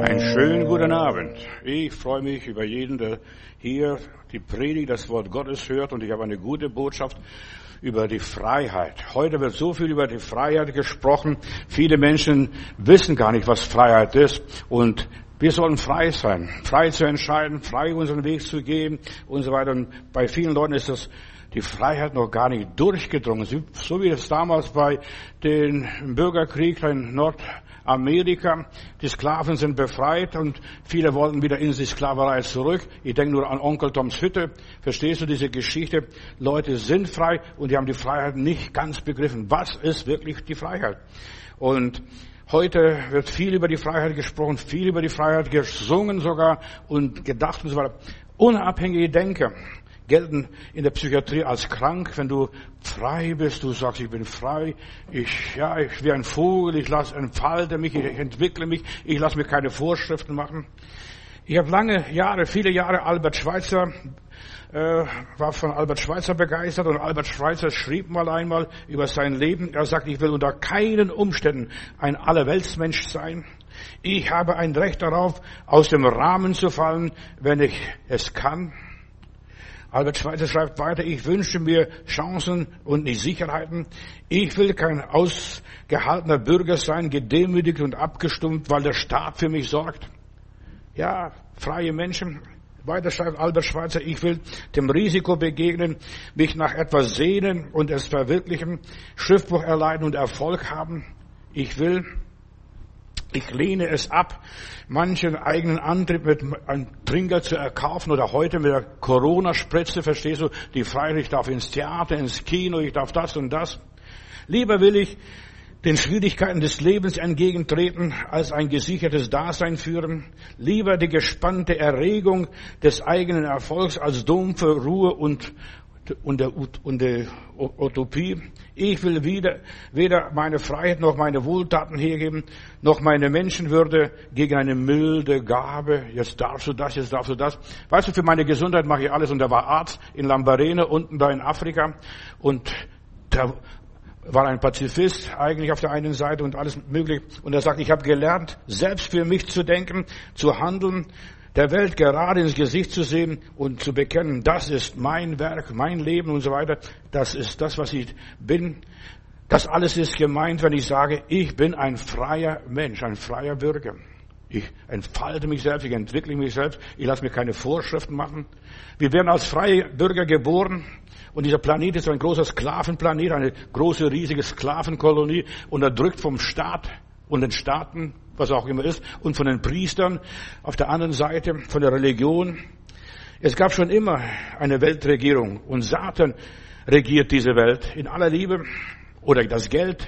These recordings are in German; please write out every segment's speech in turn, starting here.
Einen schönen guten Abend. Ich freue mich über jeden, der hier die Predigt, das Wort Gottes hört und ich habe eine gute Botschaft über die Freiheit. Heute wird so viel über die Freiheit gesprochen. Viele Menschen wissen gar nicht, was Freiheit ist und wir sollen frei sein, frei zu entscheiden, frei unseren Weg zu gehen und so weiter. Und bei vielen Leuten ist das die Freiheit noch gar nicht durchgedrungen. So wie es damals bei den Bürgerkrieg in Nordamerika, die Sklaven sind befreit und viele wollten wieder in die Sklaverei zurück. Ich denke nur an Onkel Toms Hütte. Verstehst du diese Geschichte? Leute sind frei und die haben die Freiheit nicht ganz begriffen. Was ist wirklich die Freiheit? Und Heute wird viel über die Freiheit gesprochen, viel über die Freiheit gesungen sogar und gedacht und so weiter. Unabhängige Denker gelten in der Psychiatrie als krank, wenn du frei bist, du sagst, ich bin frei, ich, ja, ich wie ein Vogel, ich lasse, entfalte mich, ich entwickle mich, ich lasse mir keine Vorschriften machen. Ich habe lange Jahre, viele Jahre Albert Schweitzer, äh, war von Albert Schweitzer begeistert und Albert Schweitzer schrieb mal einmal über sein Leben, er sagt, ich will unter keinen Umständen ein Allerweltsmensch sein. Ich habe ein Recht darauf, aus dem Rahmen zu fallen, wenn ich es kann. Albert Schweitzer schreibt weiter, ich wünsche mir Chancen und nicht Sicherheiten. Ich will kein ausgehaltener Bürger sein, gedemütigt und abgestumpft, weil der Staat für mich sorgt. Ja, freie Menschen. Weiter schreibt Albert Schweitzer, ich will dem Risiko begegnen, mich nach etwas sehnen und es verwirklichen, Schriftbuch erleiden und Erfolg haben. Ich will ich lehne es ab, manchen eigenen Antrieb mit einem Trinker zu erkaufen oder heute mit der Corona-Spritze, verstehst du, die Freiheit, ich darf ins Theater, ins Kino, ich darf das und das. Lieber will ich den Schwierigkeiten des Lebens entgegentreten, als ein gesichertes Dasein führen. Lieber die gespannte Erregung des eigenen Erfolgs als dumpfe Ruhe und und der, und der Utopie. Ich will wieder, weder meine Freiheit noch meine Wohltaten hergeben, noch meine Menschenwürde gegen eine milde Gabe. Jetzt darfst du das, jetzt darfst du das. Weißt du, für meine Gesundheit mache ich alles. Und er war Arzt in Lambarene, unten da in Afrika. Und da war ein Pazifist eigentlich auf der einen Seite und alles möglich. Und er sagt, ich habe gelernt, selbst für mich zu denken, zu handeln, der Welt gerade ins Gesicht zu sehen und zu bekennen, das ist mein Werk, mein Leben und so weiter, das ist das, was ich bin. Das alles ist gemeint, wenn ich sage, ich bin ein freier Mensch, ein freier Bürger. Ich entfalte mich selbst, ich entwickle mich selbst, ich lasse mir keine Vorschriften machen. Wir werden als freie Bürger geboren und dieser Planet ist ein großer Sklavenplanet, eine große, riesige Sklavenkolonie, unterdrückt vom Staat und den Staaten was auch immer ist, und von den Priestern auf der anderen Seite, von der Religion. Es gab schon immer eine Weltregierung und Satan regiert diese Welt in aller Liebe oder das Geld.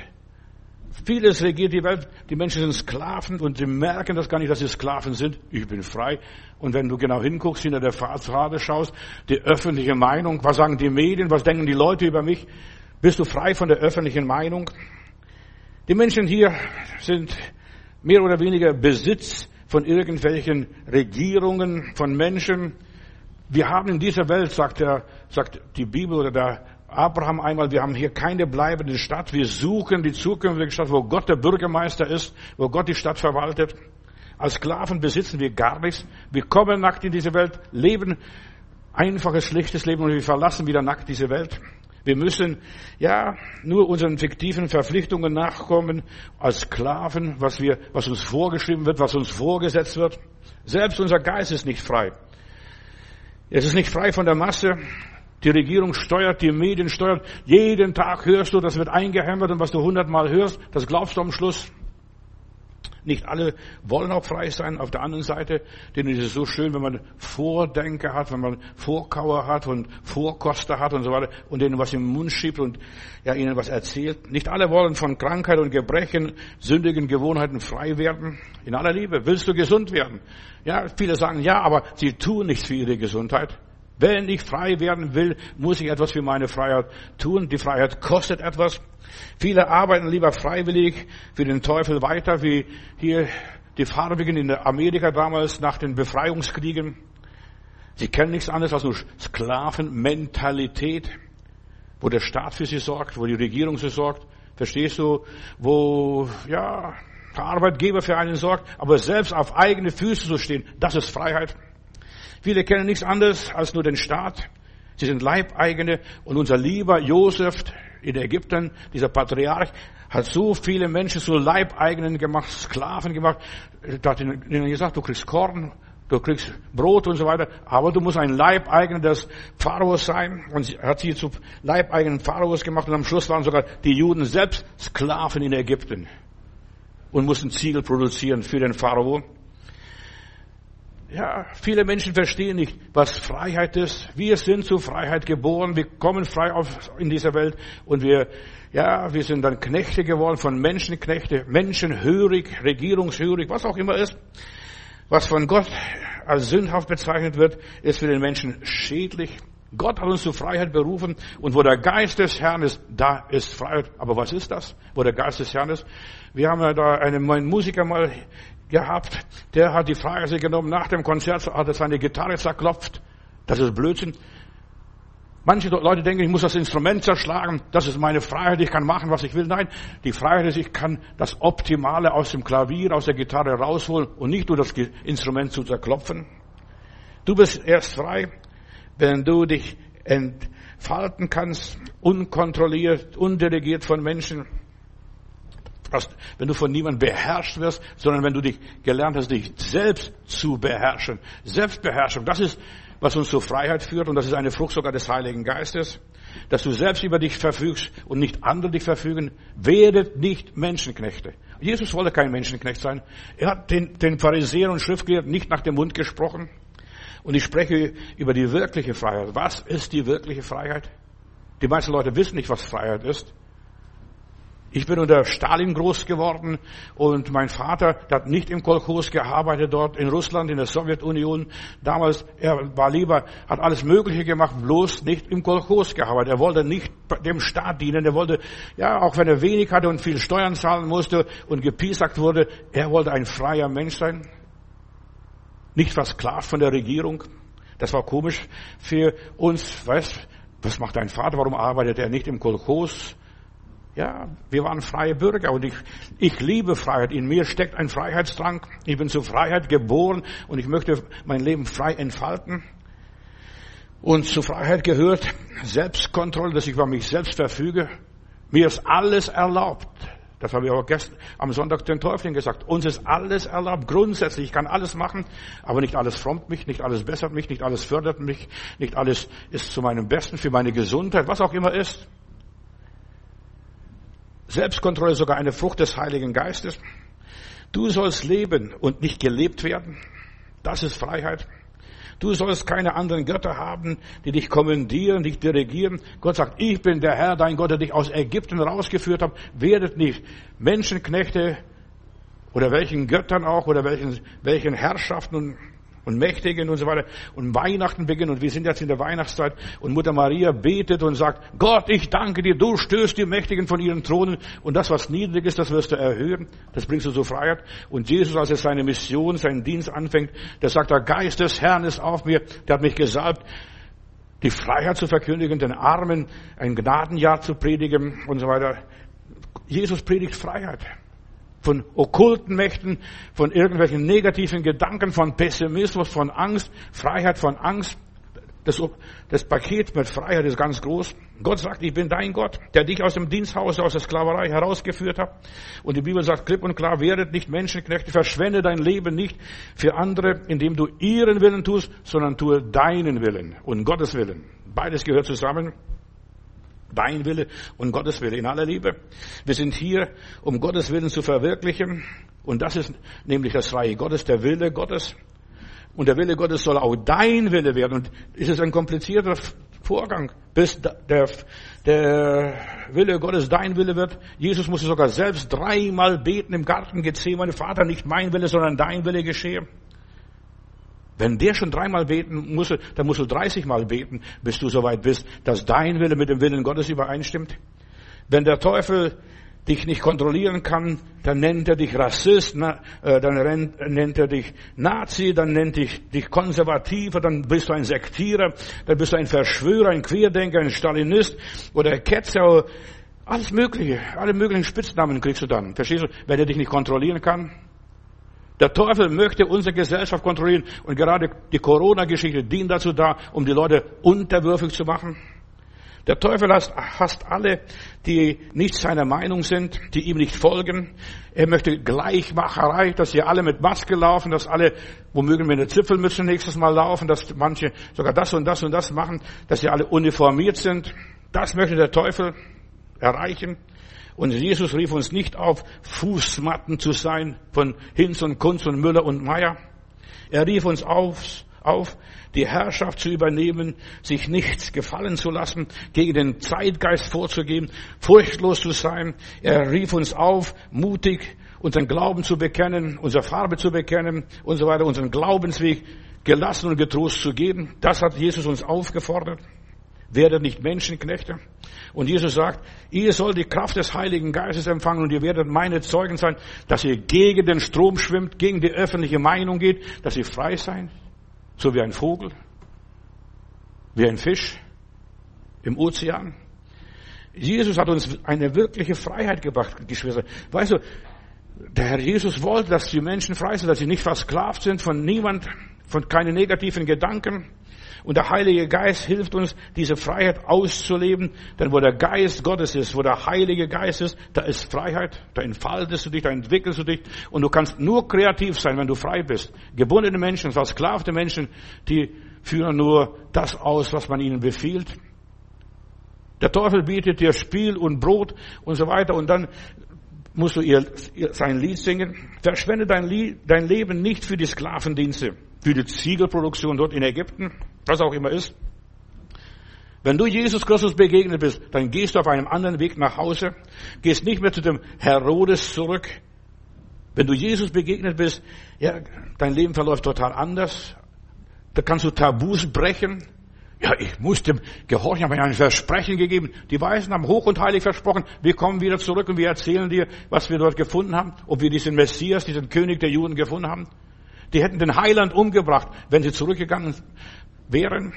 Vieles regiert die Welt. Die Menschen sind Sklaven und sie merken das gar nicht, dass sie Sklaven sind. Ich bin frei. Und wenn du genau hinguckst, hinter der Fassade schaust, die öffentliche Meinung, was sagen die Medien, was denken die Leute über mich? Bist du frei von der öffentlichen Meinung? Die Menschen hier sind mehr oder weniger Besitz von irgendwelchen Regierungen, von Menschen. Wir haben in dieser Welt, sagt, der, sagt die Bibel oder der Abraham einmal, wir haben hier keine bleibende Stadt. Wir suchen die zukünftige Stadt, wo Gott der Bürgermeister ist, wo Gott die Stadt verwaltet. Als Sklaven besitzen wir gar nichts. Wir kommen nackt in diese Welt, leben einfaches, schlichtes Leben und wir verlassen wieder nackt diese Welt. Wir müssen ja nur unseren fiktiven Verpflichtungen nachkommen als Sklaven, was wir, was uns vorgeschrieben wird, was uns vorgesetzt wird. Selbst unser Geist ist nicht frei. Es ist nicht frei von der Masse. Die Regierung steuert, die Medien steuern. Jeden Tag hörst du, das wird eingehämmert und was du hundertmal hörst, das glaubst du am Schluss. Nicht alle wollen auch frei sein. Auf der anderen Seite, denen ist es so schön, wenn man Vordenker hat, wenn man Vorkauer hat und Vorkoster hat und so weiter und denen was im Mund schiebt und ja, ihnen was erzählt. Nicht alle wollen von Krankheit und Gebrechen, sündigen Gewohnheiten frei werden. In aller Liebe. Willst du gesund werden? Ja, viele sagen ja, aber sie tun nichts für ihre Gesundheit. Wenn ich frei werden will, muss ich etwas für meine Freiheit tun. Die Freiheit kostet etwas. Viele arbeiten lieber freiwillig für den Teufel weiter, wie hier die Farbigen in Amerika damals nach den Befreiungskriegen. Sie kennen nichts anderes als nur Sklavenmentalität, wo der Staat für sie sorgt, wo die Regierung sie sorgt. Verstehst du? Wo, ja, der Arbeitgeber für einen sorgt, aber selbst auf eigene Füße zu stehen, das ist Freiheit. Viele kennen nichts anderes als nur den Staat. Sie sind Leibeigene und unser lieber Josef in Ägypten, dieser Patriarch, hat so viele Menschen zu Leibeigenen gemacht, Sklaven gemacht. Hat ihnen gesagt, du kriegst Korn, du kriegst Brot und so weiter, aber du musst ein Leibeigener des Pharaos sein. Und hat sie zu Leibeigenen Pharaos gemacht und am Schluss waren sogar die Juden selbst Sklaven in Ägypten und mussten Ziegel produzieren für den Pharao. Ja, viele Menschen verstehen nicht, was Freiheit ist. Wir sind zur Freiheit geboren. Wir kommen frei auf in dieser Welt und wir, ja, wir sind dann Knechte geworden von Menschenknechte, menschenhörig, regierungshörig, was auch immer ist. Was von Gott als sündhaft bezeichnet wird, ist für den Menschen schädlich. Gott hat uns zur Freiheit berufen und wo der Geist des Herrn ist, da ist Freiheit. Aber was ist das, wo der Geist des Herrn ist? Wir haben ja da einen Musiker mal gehabt, der hat die Freiheit genommen, nach dem Konzert hat er seine Gitarre zerklopft. Das ist Blödsinn. Manche Leute denken, ich muss das Instrument zerschlagen, das ist meine Freiheit, ich kann machen, was ich will. Nein, die Freiheit ist, ich kann das Optimale aus dem Klavier, aus der Gitarre rausholen und nicht nur das Instrument zu zerklopfen. Du bist erst frei, wenn du dich entfalten kannst, unkontrolliert, undelegiert von Menschen, wenn du von niemandem beherrscht wirst, sondern wenn du dich gelernt hast, dich selbst zu beherrschen. Selbstbeherrschung, das ist, was uns zur Freiheit führt und das ist eine Frucht sogar des Heiligen Geistes, dass du selbst über dich verfügst und nicht andere dich verfügen. Werdet nicht Menschenknechte. Jesus wollte kein Menschenknecht sein. Er hat den, den Pharisäern und Schriftgelehrten nicht nach dem Mund gesprochen. Und ich spreche über die wirkliche Freiheit. Was ist die wirkliche Freiheit? Die meisten Leute wissen nicht, was Freiheit ist. Ich bin unter Stalin groß geworden und mein Vater, hat nicht im Kolchos gearbeitet dort in Russland, in der Sowjetunion. Damals, er war lieber, hat alles Mögliche gemacht, bloß nicht im Kolchos gearbeitet. Er wollte nicht dem Staat dienen. Er wollte, ja, auch wenn er wenig hatte und viel Steuern zahlen musste und gepiesackt wurde, er wollte ein freier Mensch sein. Nicht versklavt von der Regierung. Das war komisch für uns. Weißt, was macht dein Vater? Warum arbeitet er nicht im Kolchos? Ja, wir waren freie Bürger und ich, ich liebe Freiheit. In mir steckt ein Freiheitsdrang. Ich bin zur Freiheit geboren und ich möchte mein Leben frei entfalten. Und zur Freiheit gehört Selbstkontrolle, dass ich über mich selbst verfüge. Mir ist alles erlaubt. Das habe ich auch gestern am Sonntag den Teufeln gesagt. Uns ist alles erlaubt. Grundsätzlich, ich kann alles machen, aber nicht alles frommt mich, nicht alles bessert mich, nicht alles fördert mich, nicht alles ist zu meinem Besten, für meine Gesundheit, was auch immer ist. Selbstkontrolle ist sogar eine Frucht des Heiligen Geistes. Du sollst leben und nicht gelebt werden. Das ist Freiheit. Du sollst keine anderen Götter haben, die dich kommandieren, dich dirigieren. Gott sagt, ich bin der Herr, dein Gott, der dich aus Ägypten rausgeführt hat. Werdet nicht Menschenknechte oder welchen Göttern auch oder welchen, welchen Herrschaften und Mächtigen und so weiter. Und Weihnachten beginnt und wir sind jetzt in der Weihnachtszeit und Mutter Maria betet und sagt, Gott, ich danke dir, du stößt die Mächtigen von ihren Thronen und das, was niedrig ist, das wirst du erhöhen. Das bringst du zur Freiheit. Und Jesus, als er seine Mission, seinen Dienst anfängt, der sagt, der Geist des Herrn ist auf mir, der hat mich gesalbt, die Freiheit zu verkündigen, den Armen ein Gnadenjahr zu predigen und so weiter. Jesus predigt Freiheit von okkulten Mächten, von irgendwelchen negativen Gedanken, von Pessimismus, von Angst, Freiheit von Angst. Das, das, Paket mit Freiheit ist ganz groß. Gott sagt, ich bin dein Gott, der dich aus dem Diensthaus, aus der Sklaverei herausgeführt hat. Und die Bibel sagt klipp und klar, werdet nicht Menschenknechte, verschwende dein Leben nicht für andere, indem du ihren Willen tust, sondern tue deinen Willen und Gottes Willen. Beides gehört zusammen. Dein Wille und Gottes Wille in aller Liebe. Wir sind hier, um Gottes Willen zu verwirklichen. Und das ist nämlich das Freie Gottes, der Wille Gottes. Und der Wille Gottes soll auch dein Wille werden. Und es ist ein komplizierter Vorgang, bis der, der Wille Gottes dein Wille wird. Jesus musste sogar selbst dreimal beten im Garten Gethsemane. Vater, nicht mein Wille, sondern dein Wille geschehe. Wenn der schon dreimal beten muss, dann musst du 30 Mal beten, bis du soweit bist, dass dein Wille mit dem Willen Gottes übereinstimmt. Wenn der Teufel dich nicht kontrollieren kann, dann nennt er dich Rassist, äh, dann nennt er dich Nazi, dann nennt dich, dich Konservativer, dann bist du ein Sektierer, dann bist du ein Verschwörer, ein Querdenker, ein Stalinist oder Ketzer Alles Mögliche, alle möglichen Spitznamen kriegst du dann. Verstehst du? Wenn er dich nicht kontrollieren kann. Der Teufel möchte unsere Gesellschaft kontrollieren und gerade die Corona-Geschichte dient dazu da, um die Leute unterwürfig zu machen. Der Teufel hasst alle, die nicht seiner Meinung sind, die ihm nicht folgen. Er möchte Gleichmacherei, dass sie alle mit Maske laufen, dass alle womöglich mit einer Zipfelmütze nächstes Mal laufen, dass manche sogar das und das und das machen, dass sie alle uniformiert sind. Das möchte der Teufel erreichen. Und Jesus rief uns nicht auf, Fußmatten zu sein von Hinz und Kunz und Müller und Meier. Er rief uns auf, auf, die Herrschaft zu übernehmen, sich nichts gefallen zu lassen, gegen den Zeitgeist vorzugehen, furchtlos zu sein. Er rief uns auf, mutig unseren Glauben zu bekennen, unsere Farbe zu bekennen und so weiter, unseren Glaubensweg gelassen und getrost zu geben. Das hat Jesus uns aufgefordert. Werdet nicht Menschenknechte. Und Jesus sagt, ihr sollt die Kraft des Heiligen Geistes empfangen und ihr werdet meine Zeugen sein, dass ihr gegen den Strom schwimmt, gegen die öffentliche Meinung geht, dass ihr frei seid, so wie ein Vogel, wie ein Fisch im Ozean. Jesus hat uns eine wirkliche Freiheit gebracht, Geschwister. Weißt du, der Herr Jesus wollte, dass die Menschen frei sind, dass sie nicht versklavt sind von niemand, von keinen negativen Gedanken. Und der Heilige Geist hilft uns, diese Freiheit auszuleben. Denn wo der Geist Gottes ist, wo der Heilige Geist ist, da ist Freiheit. Da entfaltest du dich, da entwickelst du dich. Und du kannst nur kreativ sein, wenn du frei bist. Gebundene Menschen, versklavte Menschen, die führen nur das aus, was man ihnen befiehlt. Der Teufel bietet dir Spiel und Brot und so weiter. Und dann musst du ihr, sein Lied singen. Verschwende dein, Lied, dein Leben nicht für die Sklavendienste, für die Ziegelproduktion dort in Ägypten was auch immer ist. Wenn du Jesus Christus begegnet bist, dann gehst du auf einem anderen Weg nach Hause, gehst nicht mehr zu dem Herodes zurück. Wenn du Jesus begegnet bist, ja, dein Leben verläuft total anders. Da kannst du Tabus brechen. Ja, ich muss dem gehorchen, habe ein Versprechen gegeben. Die Weisen haben hoch und heilig versprochen, wir kommen wieder zurück und wir erzählen dir, was wir dort gefunden haben, ob wir diesen Messias, diesen König der Juden gefunden haben. Die hätten den Heiland umgebracht, wenn sie zurückgegangen wären.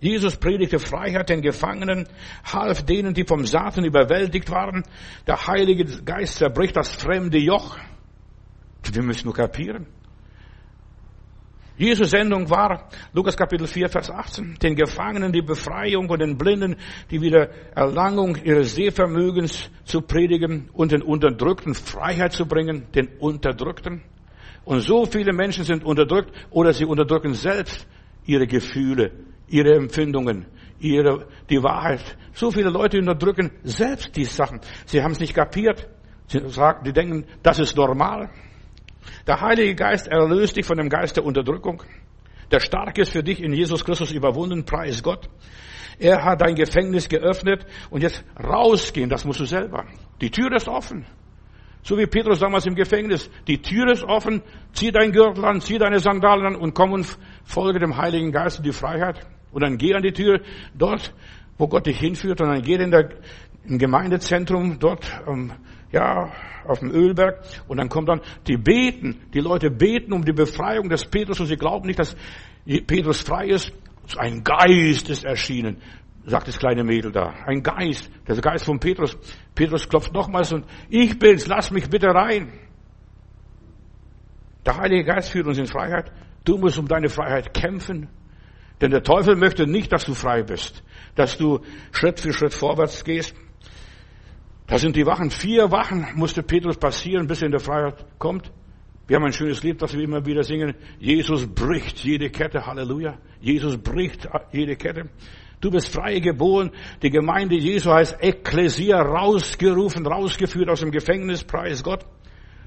Jesus predigte Freiheit den Gefangenen, half denen, die vom Satan überwältigt waren. Der Heilige Geist zerbricht das fremde Joch. Wir müssen nur kapieren. Jesus Sendung war, Lukas Kapitel 4, Vers 18, den Gefangenen die Befreiung und den Blinden die Wiedererlangung ihres Sehvermögens zu predigen und den Unterdrückten Freiheit zu bringen, den Unterdrückten. Und so viele Menschen sind unterdrückt oder sie unterdrücken selbst ihre Gefühle, ihre Empfindungen, ihre, die Wahrheit. So viele Leute unterdrücken selbst die Sachen. Sie haben es nicht kapiert. Sie sagen, die denken, das ist normal. Der Heilige Geist erlöst dich von dem Geist der Unterdrückung. Der Starke ist für dich in Jesus Christus überwunden, preis Gott. Er hat dein Gefängnis geöffnet und jetzt rausgehen, das musst du selber. Die Tür ist offen. So wie Petrus damals im Gefängnis. Die Tür ist offen, zieh dein Gürtel an, zieh deine Sandalen an und komm und folge dem Heiligen Geist in die Freiheit. Und dann geh an die Tür dort, wo Gott dich hinführt und dann geh in der, im Gemeindezentrum dort, ähm, ja, auf dem Ölberg und dann kommt dann, die beten, die Leute beten um die Befreiung des Petrus und sie glauben nicht, dass Petrus frei ist. Ein Geist ist erschienen sagt das kleine Mädel da. Ein Geist, der Geist von Petrus. Petrus klopft nochmals und ich bin's, lass mich bitte rein. Der Heilige Geist führt uns in Freiheit. Du musst um deine Freiheit kämpfen. Denn der Teufel möchte nicht, dass du frei bist, dass du Schritt für Schritt vorwärts gehst. Da sind die Wachen. Vier Wachen musste Petrus passieren, bis er in der Freiheit kommt. Wir haben ein schönes Lied, das wir immer wieder singen. Jesus bricht jede Kette. Halleluja. Jesus bricht jede Kette. Du bist frei geboren. Die Gemeinde Jesu heißt Ekklesia, rausgerufen, rausgeführt aus dem Gefängnis, preis Gott.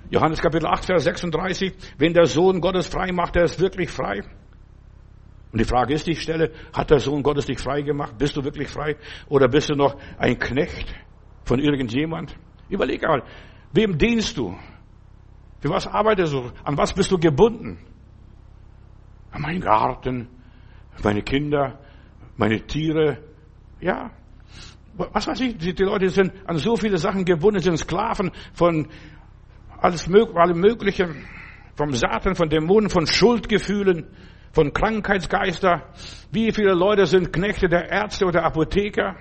Johannes Kapitel 8, Vers 36. Wenn der Sohn Gottes frei macht, er ist wirklich frei. Und die Frage ist, die ich stelle, hat der Sohn Gottes dich frei gemacht? Bist du wirklich frei? Oder bist du noch ein Knecht von irgendjemand? Überleg einmal, wem dienst du? Für was arbeitest du? An was bist du gebunden? An meinen Garten, meine Kinder, meine Tiere, ja. Was weiß ich, die Leute sind an so viele Sachen gebunden, sind Sklaven von alles allem Möglichen, vom Satan, von Dämonen, von Schuldgefühlen, von Krankheitsgeister. Wie viele Leute sind Knechte der Ärzte oder Apotheker?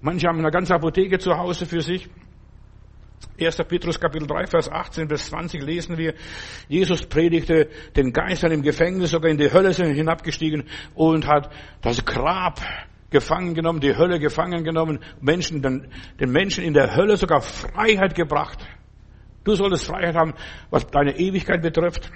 Manche haben eine ganze Apotheke zu Hause für sich. 1. Petrus Kapitel 3, Vers 18 bis 20 lesen wir, Jesus predigte den Geistern im Gefängnis, sogar in die Hölle sind hinabgestiegen und hat das Grab gefangen genommen, die Hölle gefangen genommen, Menschen, den, den Menschen in der Hölle sogar Freiheit gebracht. Du solltest Freiheit haben, was deine Ewigkeit betrifft.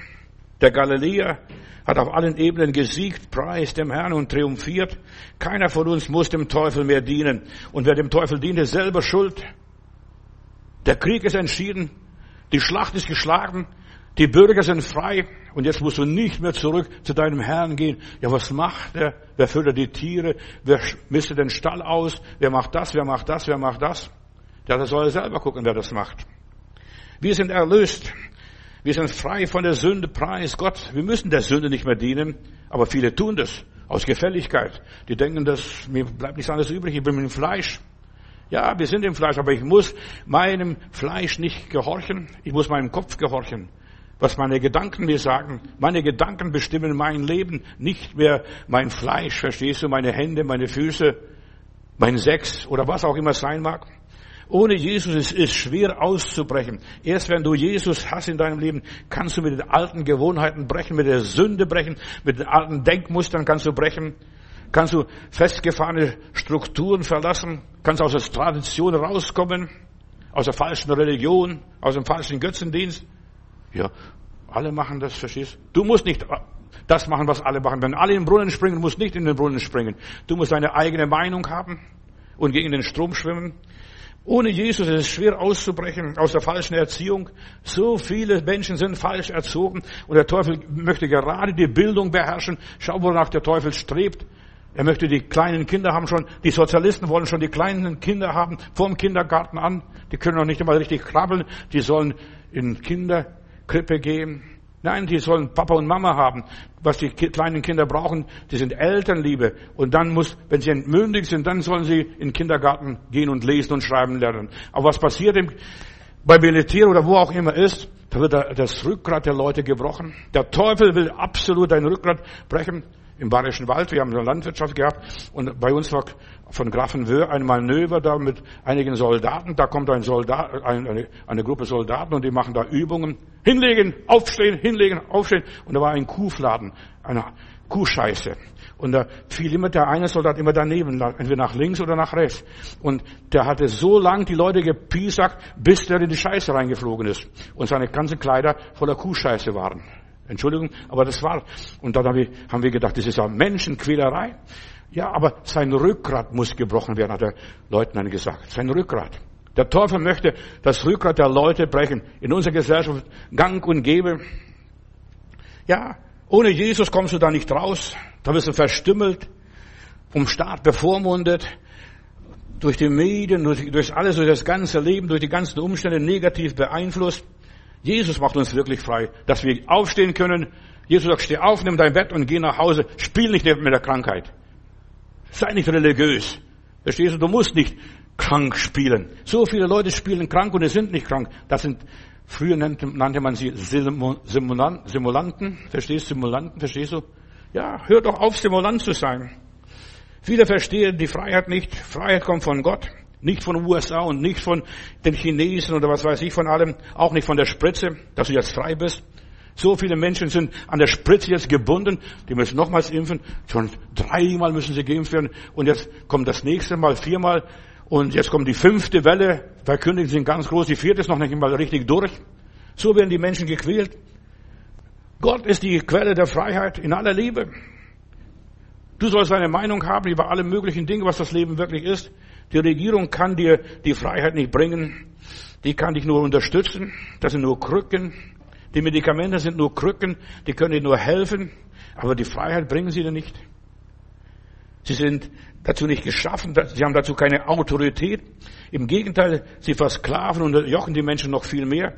Der Galiläer hat auf allen Ebenen gesiegt, preist dem Herrn und triumphiert. Keiner von uns muss dem Teufel mehr dienen. Und wer dem Teufel dient, ist selber schuld. Der Krieg ist entschieden. Die Schlacht ist geschlagen. Die Bürger sind frei. Und jetzt musst du nicht mehr zurück zu deinem Herrn gehen. Ja, was macht er? Wer füttert die Tiere? Wer mistet den Stall aus? Wer macht das? Wer macht das? Wer macht das? Ja, das soll er selber gucken, wer das macht. Wir sind erlöst. Wir sind frei von der Sünde, preis Gott. Wir müssen der Sünde nicht mehr dienen, aber viele tun das aus Gefälligkeit. Die denken, dass mir bleibt nichts anderes übrig, ich bin mit dem Fleisch. Ja, wir sind im Fleisch, aber ich muss meinem Fleisch nicht gehorchen, ich muss meinem Kopf gehorchen. Was meine Gedanken mir sagen, meine Gedanken bestimmen mein Leben, nicht mehr mein Fleisch, verstehst du, meine Hände, meine Füße, mein Sex oder was auch immer sein mag. Ohne Jesus ist es schwer auszubrechen. Erst wenn du Jesus hast in deinem Leben, kannst du mit den alten Gewohnheiten brechen, mit der Sünde brechen, mit den alten Denkmustern kannst du brechen, kannst du festgefahrene Strukturen verlassen, kannst aus der Tradition rauskommen, aus der falschen Religion, aus dem falschen Götzendienst. Ja, alle machen das, verstehst du? Du musst nicht das machen, was alle machen. Wenn alle in den Brunnen springen, musst nicht in den Brunnen springen. Du musst deine eigene Meinung haben und gegen den Strom schwimmen. Ohne Jesus ist es schwer auszubrechen aus der falschen Erziehung. So viele Menschen sind falsch erzogen und der Teufel möchte gerade die Bildung beherrschen. Schau, wonach der Teufel strebt. Er möchte die kleinen Kinder haben schon, die Sozialisten wollen schon die kleinen Kinder haben, vom Kindergarten an. Die können noch nicht einmal richtig krabbeln. Die sollen in Kinderkrippe gehen. Nein, die sollen Papa und Mama haben. Was die kleinen Kinder brauchen, die sind Elternliebe. Und dann muss, wenn sie entmündig sind, dann sollen sie in den Kindergarten gehen und lesen und schreiben lernen. Aber was passiert im, bei Militär oder wo auch immer ist, da wird das Rückgrat der Leute gebrochen. Der Teufel will absolut dein Rückgrat brechen im Bayerischen Wald. Wir haben eine Landwirtschaft gehabt und bei uns war von Grafenwöhr ein Manöver da mit einigen Soldaten. Da kommt ein Soldat, eine, eine Gruppe Soldaten und die machen da Übungen. Hinlegen, aufstehen, hinlegen, aufstehen. Und da war ein Kuhfladen, eine Kuhscheiße. Und da fiel immer der eine Soldat immer daneben, entweder nach links oder nach rechts. Und der hatte so lang die Leute gepiesackt, bis der in die Scheiße reingeflogen ist. Und seine ganzen Kleider voller Kuhscheiße waren. Entschuldigung, aber das war. Und dann haben wir gedacht, das ist ja Menschenquälerei. Ja, aber sein Rückgrat muss gebrochen werden, hat der Leutnant gesagt. Sein Rückgrat. Der Teufel möchte das Rückgrat der Leute brechen. In unserer Gesellschaft gang und gäbe. Ja, ohne Jesus kommst du da nicht raus. Da wirst du verstümmelt, vom Staat bevormundet, durch die Medien, durch, durch alles, durch das ganze Leben, durch die ganzen Umstände negativ beeinflusst. Jesus macht uns wirklich frei, dass wir aufstehen können. Jesus sagt, steh auf, nimm dein Bett und geh nach Hause. Spiel nicht mit der Krankheit. Sei nicht religiös. Verstehst du? Du musst nicht krank spielen. So viele Leute spielen krank und sie sind nicht krank. Das sind, früher nannte, nannte man sie Simulanten. Verstehst du? Simulanten, verstehst du? Ja, hör doch auf, Simulant zu sein. Viele verstehen die Freiheit nicht. Freiheit kommt von Gott. Nicht von den USA und nicht von den Chinesen oder was weiß ich von allem, auch nicht von der Spritze, dass du jetzt frei bist. So viele Menschen sind an der Spritze jetzt gebunden, die müssen nochmals impfen, schon dreimal müssen sie geimpft werden und jetzt kommt das nächste Mal viermal und jetzt kommt die fünfte Welle, verkündigt sind ganz groß, die vierte ist noch nicht mal richtig durch. So werden die Menschen gequält. Gott ist die Quelle der Freiheit in aller Liebe. Du sollst eine Meinung haben über alle möglichen Dinge, was das Leben wirklich ist. Die Regierung kann dir die Freiheit nicht bringen. Die kann dich nur unterstützen. Das sind nur Krücken. Die Medikamente sind nur Krücken. Die können dir nur helfen. Aber die Freiheit bringen sie dir nicht. Sie sind dazu nicht geschaffen. Sie haben dazu keine Autorität. Im Gegenteil, sie versklaven und jochen die Menschen noch viel mehr.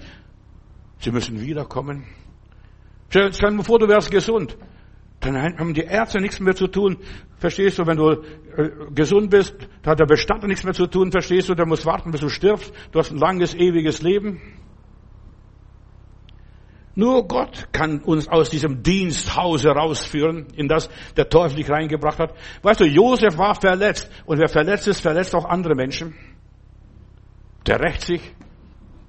Sie müssen wiederkommen. Stell dir vor, du wärst gesund. Dann haben die Ärzte nichts mehr zu tun. Verstehst du, wenn du äh, gesund bist, da hat der Bestatter nichts mehr zu tun. Verstehst du, der muss warten, bis du stirbst. Du hast ein langes, ewiges Leben. Nur Gott kann uns aus diesem Diensthaus herausführen, in das der Teufel dich reingebracht hat. Weißt du, Josef war verletzt und wer verletzt ist, verletzt auch andere Menschen. Der rächt sich.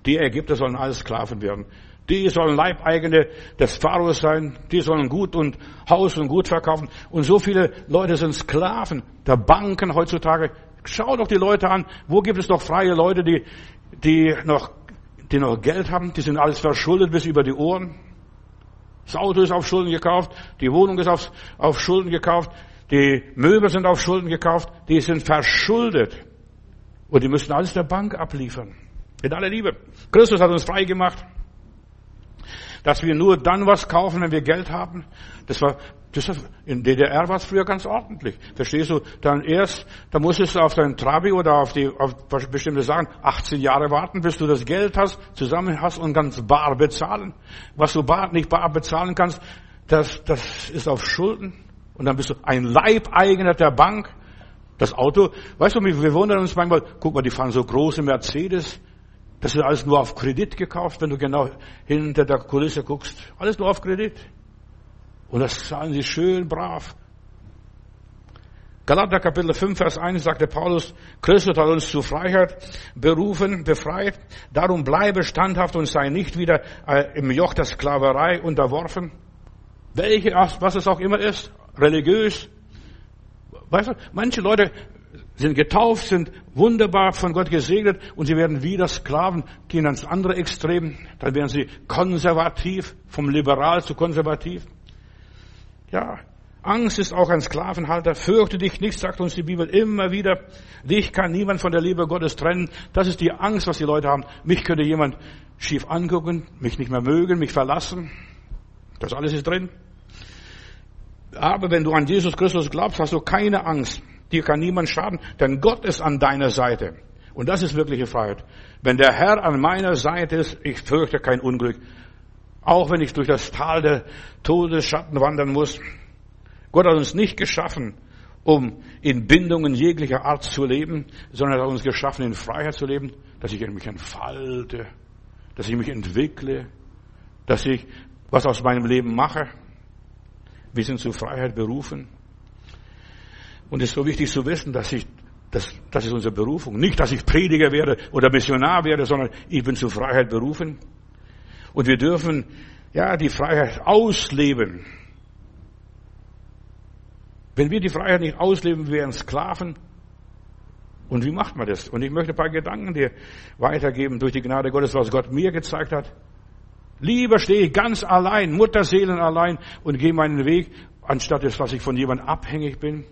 Die Ägypter sollen alles Sklaven werden. Die sollen Leibeigene des Pharaos sein. Die sollen Gut und Haus und Gut verkaufen. Und so viele Leute sind Sklaven der Banken heutzutage. Schau doch die Leute an. Wo gibt es noch freie Leute, die, die noch die noch Geld haben, die sind alles verschuldet bis über die Ohren. Das Auto ist auf Schulden gekauft, die Wohnung ist auf, auf Schulden gekauft, die Möbel sind auf Schulden gekauft, die sind verschuldet. Und die müssen alles der Bank abliefern. In aller Liebe. Christus hat uns frei gemacht dass wir nur dann was kaufen, wenn wir Geld haben. Das war, das in DDR war es früher ganz ordentlich. Verstehst du? Dann erst, da musstest du auf dein Trabi oder auf die, auf bestimmte Sachen 18 Jahre warten, bis du das Geld hast, zusammen hast und ganz bar bezahlen. Was du bar, nicht bar bezahlen kannst, das, das ist auf Schulden. Und dann bist du ein Leibeigener der Bank. Das Auto, weißt du, wir wundern uns manchmal, guck mal, die fahren so große Mercedes. Das ist alles nur auf Kredit gekauft, wenn du genau hinter der Kulisse guckst. Alles nur auf Kredit. Und das zahlen sie schön brav. Galater Kapitel 5, Vers 1 sagte Paulus, Christus hat uns zur Freiheit berufen, befreit. Darum bleibe standhaft und sei nicht wieder äh, im Joch der Sklaverei unterworfen. Welche, was es auch immer ist, religiös. Weißt du, manche Leute sind getauft, sind wunderbar von Gott gesegnet und sie werden wieder Sklaven, gehen ans andere Extrem, dann werden sie konservativ, vom liberal zu konservativ. Ja, Angst ist auch ein Sklavenhalter. Fürchte dich nicht, sagt uns die Bibel immer wieder. Dich kann niemand von der Liebe Gottes trennen. Das ist die Angst, was die Leute haben. Mich könnte jemand schief angucken, mich nicht mehr mögen, mich verlassen. Das alles ist drin. Aber wenn du an Jesus Christus glaubst, hast du keine Angst. Dir kann niemand schaden, denn Gott ist an deiner Seite. Und das ist wirkliche Freiheit. Wenn der Herr an meiner Seite ist, ich fürchte kein Unglück. Auch wenn ich durch das Tal der Todesschatten wandern muss. Gott hat uns nicht geschaffen, um in Bindungen jeglicher Art zu leben, sondern er hat uns geschaffen, in Freiheit zu leben, dass ich mich entfalte, dass ich mich entwickle, dass ich was aus meinem Leben mache. Wir sind zur Freiheit berufen. Und es ist so wichtig zu wissen, dass ich, das, das ist unsere Berufung. Nicht, dass ich Prediger werde oder Missionar werde, sondern ich bin zur Freiheit berufen. Und wir dürfen, ja, die Freiheit ausleben. Wenn wir die Freiheit nicht ausleben, wir wären Sklaven. Und wie macht man das? Und ich möchte ein paar Gedanken dir weitergeben durch die Gnade Gottes, was Gott mir gezeigt hat. Lieber stehe ich ganz allein, Mutterseelen allein und gehe meinen Weg, anstatt dass ich von jemandem abhängig bin.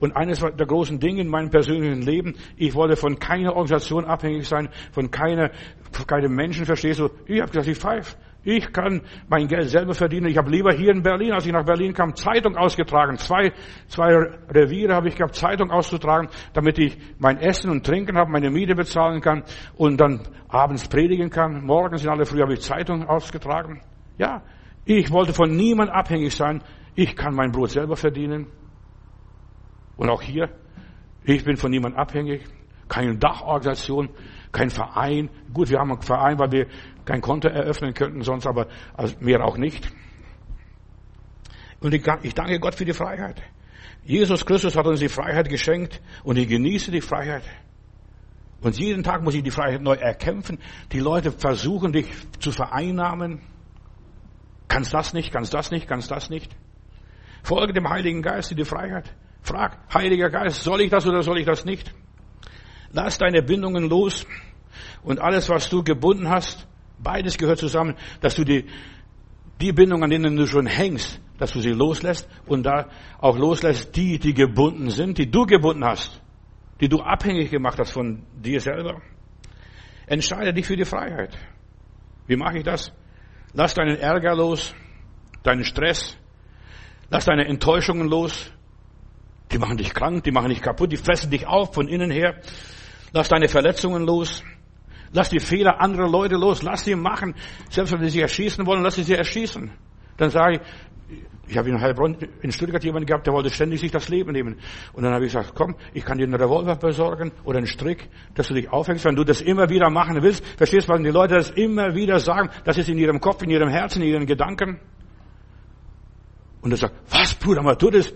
Und eines der großen Dinge in meinem persönlichen Leben, ich wollte von keiner Organisation abhängig sein, von keiner, von keinem Menschen, verstehst du? Ich habe gesagt, ich pfeife. Ich kann mein Geld selber verdienen. Ich habe lieber hier in Berlin, als ich nach Berlin kam, Zeitung ausgetragen. Zwei, zwei Reviere habe ich gehabt, Zeitung auszutragen, damit ich mein Essen und Trinken habe, meine Miete bezahlen kann und dann abends predigen kann. Morgens in aller Früh habe ich Zeitung ausgetragen. Ja, ich wollte von niemand abhängig sein. Ich kann mein Brot selber verdienen. Und auch hier, ich bin von niemandem abhängig, keine Dachorganisation, kein Verein. Gut, wir haben einen Verein, weil wir kein Konto eröffnen könnten, sonst aber also mehr auch nicht. Und ich danke Gott für die Freiheit. Jesus Christus hat uns die Freiheit geschenkt und ich genieße die Freiheit. Und jeden Tag muss ich die Freiheit neu erkämpfen. Die Leute versuchen dich zu vereinnahmen. Kannst das nicht, kannst das nicht, kannst das nicht. Folge dem Heiligen Geist in die Freiheit. Frag, Heiliger Geist, soll ich das oder soll ich das nicht? Lass deine Bindungen los und alles, was du gebunden hast, beides gehört zusammen, dass du die, die Bindung, an denen du schon hängst, dass du sie loslässt und da auch loslässt die, die gebunden sind, die du gebunden hast, die du abhängig gemacht hast von dir selber. Entscheide dich für die Freiheit. Wie mache ich das? Lass deinen Ärger los, deinen Stress, lass deine Enttäuschungen los, die machen dich krank, die machen dich kaputt, die fressen dich auf von innen her. Lass deine Verletzungen los. Lass die Fehler anderer Leute los. Lass sie machen. Selbst wenn sie sich erschießen wollen, lass sie sie erschießen. Dann sage ich, Ich habe in Heilbronn in Stuttgart jemanden gehabt, der wollte ständig sich das Leben nehmen. Und dann habe ich gesagt, komm, ich kann dir einen Revolver besorgen oder einen Strick, dass du dich aufhängst, wenn du das immer wieder machen willst. Verstehst du, wenn die Leute das immer wieder sagen, das ist in ihrem Kopf, in ihrem Herzen, in ihren Gedanken. Und er sagt, was, Bruder, mal tu das.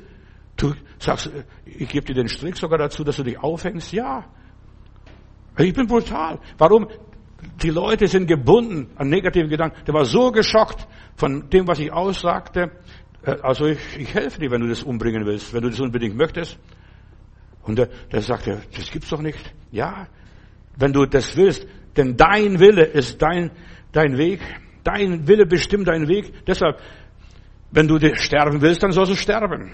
Du sagst, ich gebe dir den Strick sogar dazu, dass du dich aufhängst. Ja. Ich bin brutal. Warum? Die Leute sind gebunden an negative Gedanken. Der war so geschockt von dem, was ich aussagte, äh, also ich, ich helfe dir, wenn du das umbringen willst, wenn du das unbedingt möchtest. Und der, der sagte, das gibt's doch nicht. Ja, wenn du das willst, denn dein Wille ist dein, dein Weg. Dein Wille bestimmt deinen Weg. Deshalb, wenn du sterben willst, dann sollst du sterben.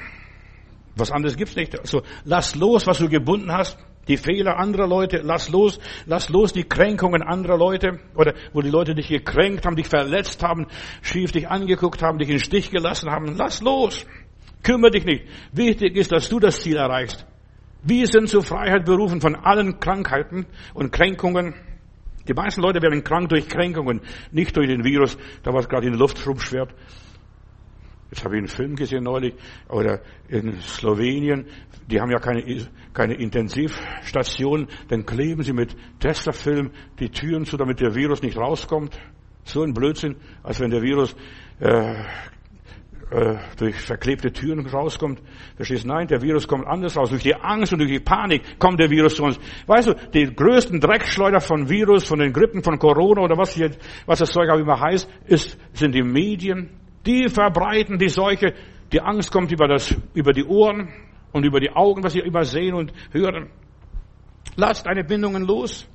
Was anderes gibt's nicht. Also lass los, was du gebunden hast. Die Fehler anderer Leute, lass los, lass los die Kränkungen anderer Leute oder wo die Leute dich gekränkt haben, dich verletzt haben, schief dich angeguckt haben, dich in den Stich gelassen haben. Lass los. Kümmere dich nicht. Wichtig ist, dass du das Ziel erreichst. Wir sind zur Freiheit berufen von allen Krankheiten und Kränkungen. Die meisten Leute werden krank durch Kränkungen, nicht durch den Virus, da was gerade in der Luft rumschwert. Jetzt habe ich einen Film gesehen neulich, oder in Slowenien, die haben ja keine, keine Intensivstation, dann kleben sie mit Testerfilm die Türen zu, damit der Virus nicht rauskommt. So ein Blödsinn, als wenn der Virus äh, äh, durch verklebte Türen rauskommt. Verstehst du? Nein, der Virus kommt anders raus. Durch die Angst und durch die Panik kommt der Virus zu uns. Weißt du, die größten Dreckschleuder von Virus, von den Grippen, von Corona oder was, hier, was das Zeug auch immer heißt, ist, sind die Medien, die verbreiten die Seuche. Die Angst kommt über, das, über die Ohren und über die Augen, was sie immer sehen und hören. Lass deine Bindungen los.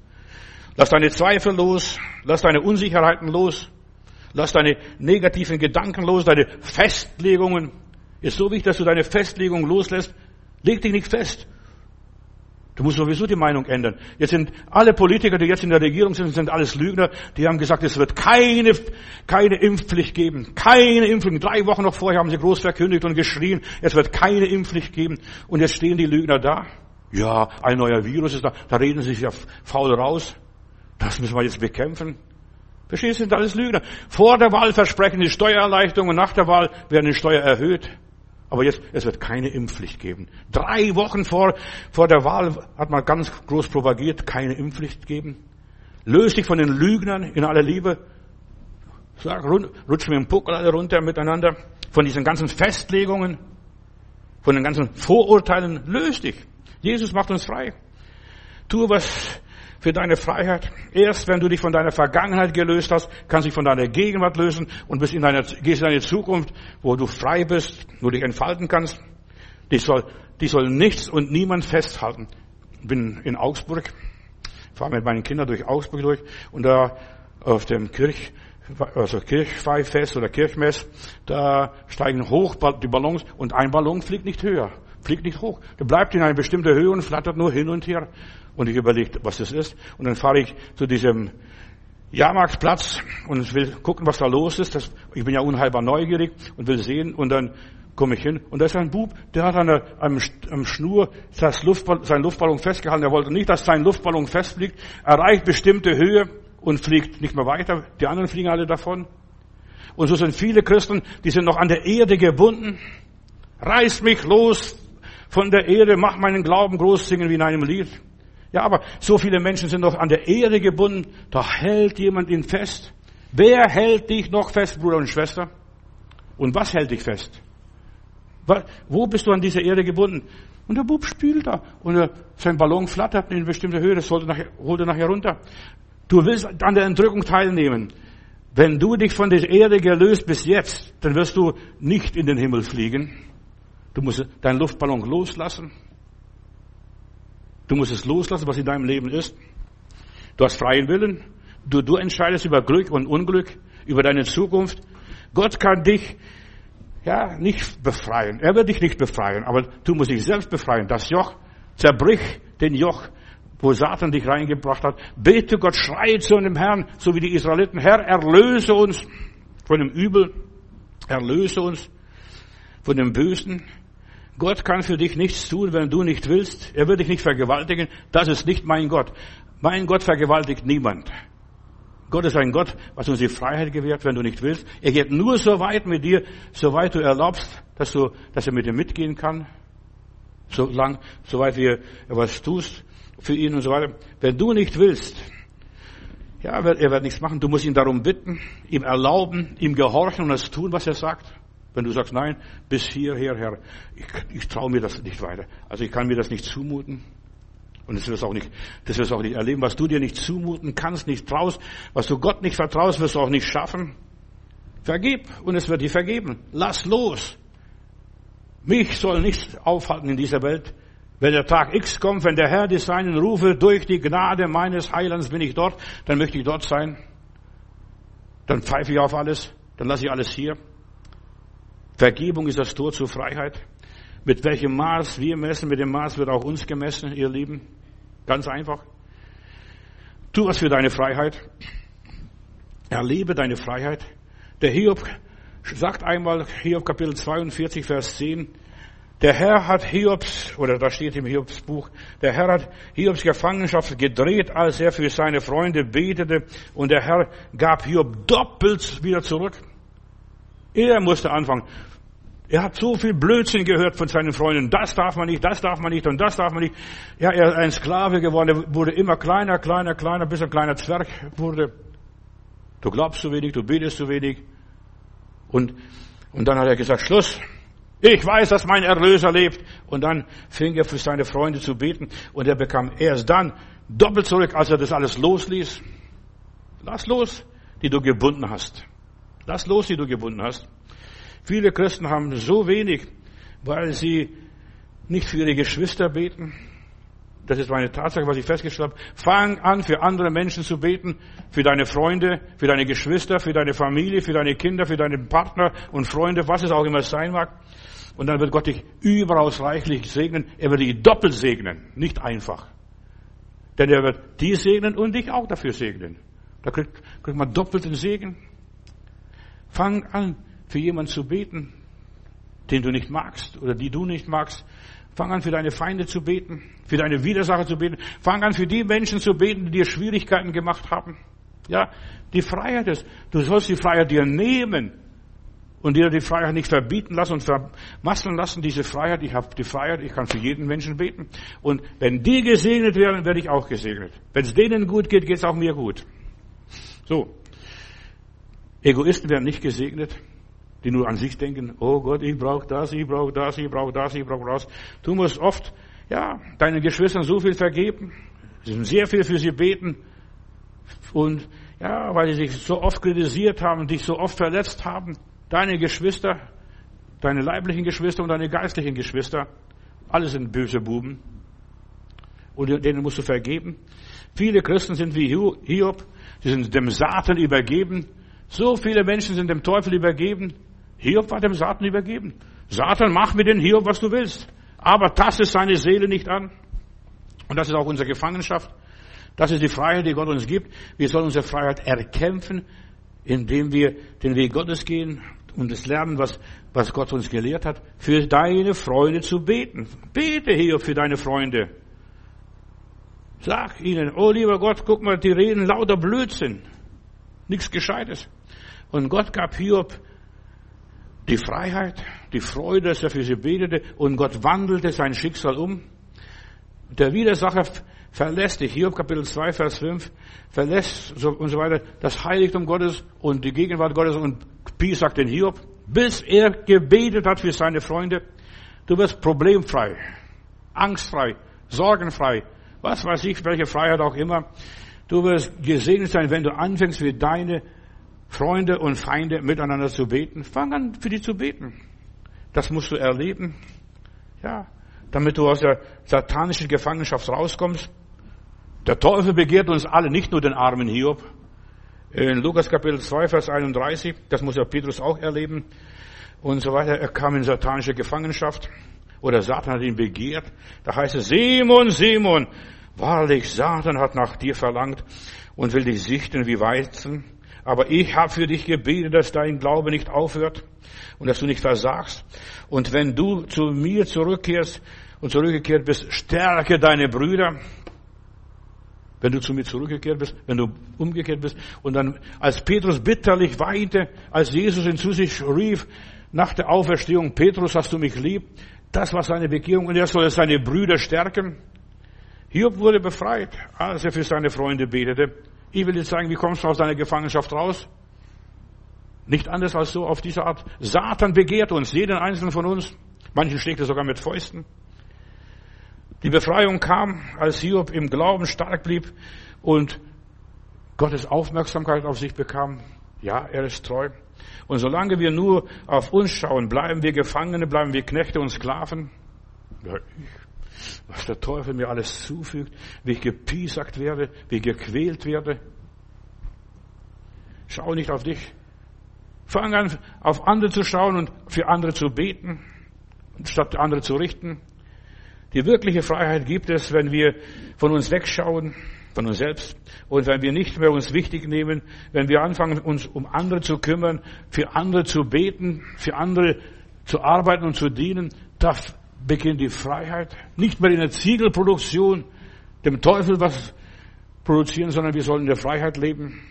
Lass deine Zweifel los. Lass deine Unsicherheiten los. Lass deine negativen Gedanken los, deine Festlegungen. Ist so wichtig, dass du deine Festlegung loslässt. Leg dich nicht fest. Du musst sowieso die Meinung ändern. Jetzt sind alle Politiker, die jetzt in der Regierung sind, sind alles Lügner. Die haben gesagt, es wird keine, keine Impfpflicht geben. Keine Impfpflicht. Drei Wochen noch vorher haben sie groß verkündigt und geschrien, es wird keine Impfpflicht geben. Und jetzt stehen die Lügner da. Ja, ein neuer Virus ist da. Da reden sie sich ja faul raus. Das müssen wir jetzt bekämpfen. Verstehst du, sind alles Lügner. Vor der Wahl versprechen die Steuererleichterung und nach der Wahl werden die Steuer erhöht. Aber jetzt, es wird keine Impfpflicht geben. Drei Wochen vor, vor der Wahl hat man ganz groß propagiert, keine Impfpflicht geben. Löst dich von den Lügnern in aller Liebe. Sag, rutsch mir den Puckel alle runter miteinander. Von diesen ganzen Festlegungen, von den ganzen Vorurteilen, löst dich. Jesus macht uns frei. Tu was für deine Freiheit. Erst wenn du dich von deiner Vergangenheit gelöst hast, kannst du dich von deiner Gegenwart lösen und bist in deiner, gehst in deine Zukunft, wo du frei bist, wo du dich entfalten kannst. Die soll, die soll nichts und niemand festhalten. Bin in Augsburg, fahre mit meinen Kindern durch Augsburg durch und da auf dem Kirch, also Kirchweihfest oder Kirchmess, da steigen hoch die Ballons und ein Ballon fliegt nicht höher, fliegt nicht hoch. Der bleibt in einer bestimmten Höhe und flattert nur hin und her. Und ich überlege, was das ist. Und dann fahre ich zu diesem Jahrmarktsplatz und will gucken, was da los ist. Das, ich bin ja unheilbar neugierig und will sehen. Und dann komme ich hin und da ist ein Bub, der hat an einem, Schnur das Luftballon, seinen Luftballon festgehalten. Er wollte nicht, dass sein Luftballon festfliegt, erreicht bestimmte Höhe und fliegt nicht mehr weiter. Die anderen fliegen alle davon. Und so sind viele Christen, die sind noch an der Erde gebunden. Reiß mich los von der Erde, mach meinen Glauben groß, singen wie in einem Lied. Ja, aber so viele Menschen sind noch an der Erde gebunden, da hält jemand ihn fest. Wer hält dich noch fest, Bruder und Schwester? Und was hält dich fest? Wo bist du an dieser Erde gebunden? Und der Bub spielt da. Und sein Ballon flattert in eine bestimmte Höhe, das sollte nachher, holt er nachher runter. Du willst an der Entrückung teilnehmen. Wenn du dich von der Erde gelöst bis jetzt, dann wirst du nicht in den Himmel fliegen. Du musst deinen Luftballon loslassen. Du musst es loslassen, was in deinem Leben ist. Du hast freien Willen. Du, du entscheidest über Glück und Unglück, über deine Zukunft. Gott kann dich ja nicht befreien. Er wird dich nicht befreien, aber du musst dich selbst befreien. Das Joch, zerbrich den Joch, wo Satan dich reingebracht hat. Bete Gott, schrei zu dem Herrn, so wie die Israeliten. Herr, erlöse uns von dem Übel. Erlöse uns von dem Bösen. Gott kann für dich nichts tun, wenn du nicht willst. Er wird dich nicht vergewaltigen. Das ist nicht mein Gott. Mein Gott vergewaltigt niemand. Gott ist ein Gott, was uns die Freiheit gewährt, wenn du nicht willst. Er geht nur so weit mit dir, soweit du erlaubst, dass du, dass er mit dir mitgehen kann. So lang, soweit wir was tust für ihn und so weiter. Wenn du nicht willst, ja, er wird nichts machen. Du musst ihn darum bitten, ihm erlauben, ihm gehorchen und das tun, was er sagt. Wenn du sagst, nein, bis hierher, Herr, ich, ich traue mir das nicht weiter. Also ich kann mir das nicht zumuten. Und das wirst du auch nicht, das wirst auch nicht erleben. Was du dir nicht zumuten kannst, nicht traust, was du Gott nicht vertraust, wirst du auch nicht schaffen. Vergib und es wird dir vergeben. Lass los. Mich soll nichts aufhalten in dieser Welt. Wenn der Tag X kommt, wenn der Herr die Seinen rufe, durch die Gnade meines Heilands bin ich dort, dann möchte ich dort sein. Dann pfeife ich auf alles, dann lasse ich alles hier. Vergebung ist das Tor zur Freiheit. Mit welchem Maß wir messen, mit dem Maß wird auch uns gemessen, ihr Lieben. Ganz einfach. Tu was für deine Freiheit. Erlebe deine Freiheit. Der Hiob sagt einmal, Hiob Kapitel 42, Vers 10, der Herr hat Hiobs, oder da steht im Hiobs Buch, der Herr hat Hiobs Gefangenschaft gedreht, als er für seine Freunde betete, und der Herr gab Hiob doppelt wieder zurück. Er musste anfangen. Er hat so viel Blödsinn gehört von seinen Freunden. Das darf man nicht, das darf man nicht und das darf man nicht. Ja, er ist ein Sklave geworden. Er wurde immer kleiner, kleiner, kleiner, bis ein kleiner Zwerg wurde. Du glaubst zu wenig, du betest zu wenig. Und, und dann hat er gesagt, Schluss. Ich weiß, dass mein Erlöser lebt. Und dann fing er für seine Freunde zu beten. Und er bekam erst dann doppelt zurück, als er das alles losließ. Lass los, die du gebunden hast. Lass los, die du gebunden hast. Viele Christen haben so wenig, weil sie nicht für ihre Geschwister beten. Das ist meine Tatsache, was ich festgestellt habe. Fang an, für andere Menschen zu beten, für deine Freunde, für deine Geschwister, für deine Familie, für deine Kinder, für deinen Partner und Freunde, was es auch immer sein mag. Und dann wird Gott dich überaus reichlich segnen. Er wird dich doppelt segnen, nicht einfach. Denn er wird dich segnen und dich auch dafür segnen. Da kriegt, kriegt man doppelten Segen. Fang an, für jemanden zu beten, den du nicht magst oder die du nicht magst. Fang an, für deine Feinde zu beten, für deine Widersacher zu beten. Fang an, für die Menschen zu beten, die dir Schwierigkeiten gemacht haben. Ja, die Freiheit ist, du sollst die Freiheit dir nehmen und dir die Freiheit nicht verbieten lassen und vermasseln lassen. Diese Freiheit, ich habe die Freiheit, ich kann für jeden Menschen beten. Und wenn die gesegnet werden, werde ich auch gesegnet. Wenn es denen gut geht, geht es auch mir gut. So. Egoisten werden nicht gesegnet die nur an sich denken, oh Gott, ich brauche das, ich brauche das, ich brauche das, ich brauche das. Du musst oft, ja, deinen Geschwistern so viel vergeben, sehr viel für sie beten und ja, weil sie sich so oft kritisiert haben, dich so oft verletzt haben, deine Geschwister, deine leiblichen Geschwister und deine geistlichen Geschwister, alle sind böse Buben und denen musst du vergeben. Viele Christen sind wie Hiob, sie sind dem Satan übergeben. So viele Menschen sind dem Teufel übergeben. Hiob war dem Satan übergeben. Satan, mach mit den Hiob, was du willst. Aber taste seine Seele nicht an. Und das ist auch unsere Gefangenschaft. Das ist die Freiheit, die Gott uns gibt. Wir sollen unsere Freiheit erkämpfen, indem wir den Weg Gottes gehen und das lernen, was, was Gott uns gelehrt hat, für deine Freunde zu beten. Bete hier für deine Freunde. Sag ihnen, oh lieber Gott, guck mal, die reden lauter Blödsinn. Nichts Gescheites. Und Gott gab Hiob die Freiheit, die Freude, dass er für sie betete und Gott wandelte sein Schicksal um. Der Widersacher verlässt dich, Hiob Kapitel 2, Vers 5, verlässt und so weiter das Heiligtum Gottes und die Gegenwart Gottes und Pi sagt den Hiob, bis er gebetet hat für seine Freunde. Du wirst problemfrei, angstfrei, sorgenfrei, was weiß ich, welche Freiheit auch immer. Du wirst gesegnet sein, wenn du anfängst für deine Freunde und Feinde miteinander zu beten. Fang an, für die zu beten. Das musst du erleben. Ja, damit du aus der satanischen Gefangenschaft rauskommst. Der Teufel begehrt uns alle, nicht nur den armen Hiob. In Lukas Kapitel 2, Vers 31, das muss ja Petrus auch erleben und so weiter. Er kam in satanische Gefangenschaft oder Satan hat ihn begehrt. Da heißt es, Simon, Simon, wahrlich, Satan hat nach dir verlangt und will dich sichten wie Weizen. Aber ich habe für dich gebetet, dass dein Glaube nicht aufhört und dass du nicht versagst. Und wenn du zu mir zurückkehrst und zurückgekehrt bist, stärke deine Brüder. wenn du zu mir zurückgekehrt bist, wenn du umgekehrt bist. Und dann, als Petrus bitterlich weinte, als Jesus ihn zu sich rief, nach der Auferstehung, Petrus, hast du mich lieb? Das war seine Bekehrung und er soll seine Brüder stärken. Hiob wurde befreit, als er für seine Freunde betete. Ich will dir zeigen, wie kommst du aus deiner Gefangenschaft raus? Nicht anders als so auf diese Art. Satan begehrt uns, jeden einzelnen von uns. Manchen schlägt er sogar mit Fäusten. Die Befreiung kam, als Hiob im Glauben stark blieb und Gottes Aufmerksamkeit auf sich bekam. Ja, er ist treu. Und solange wir nur auf uns schauen, bleiben wir Gefangene, bleiben wir Knechte und Sklaven. Ja, was der Teufel mir alles zufügt, wie ich gepiesackt werde, wie ich gequält werde. Schau nicht auf dich. Fang an, auf andere zu schauen und für andere zu beten, statt andere zu richten. Die wirkliche Freiheit gibt es, wenn wir von uns wegschauen, von uns selbst, und wenn wir nicht mehr uns wichtig nehmen, wenn wir anfangen, uns um andere zu kümmern, für andere zu beten, für andere zu arbeiten und zu dienen, da beginnt die Freiheit. Nicht mehr in der Ziegelproduktion, dem Teufel was produzieren, sondern wir sollen in der Freiheit leben.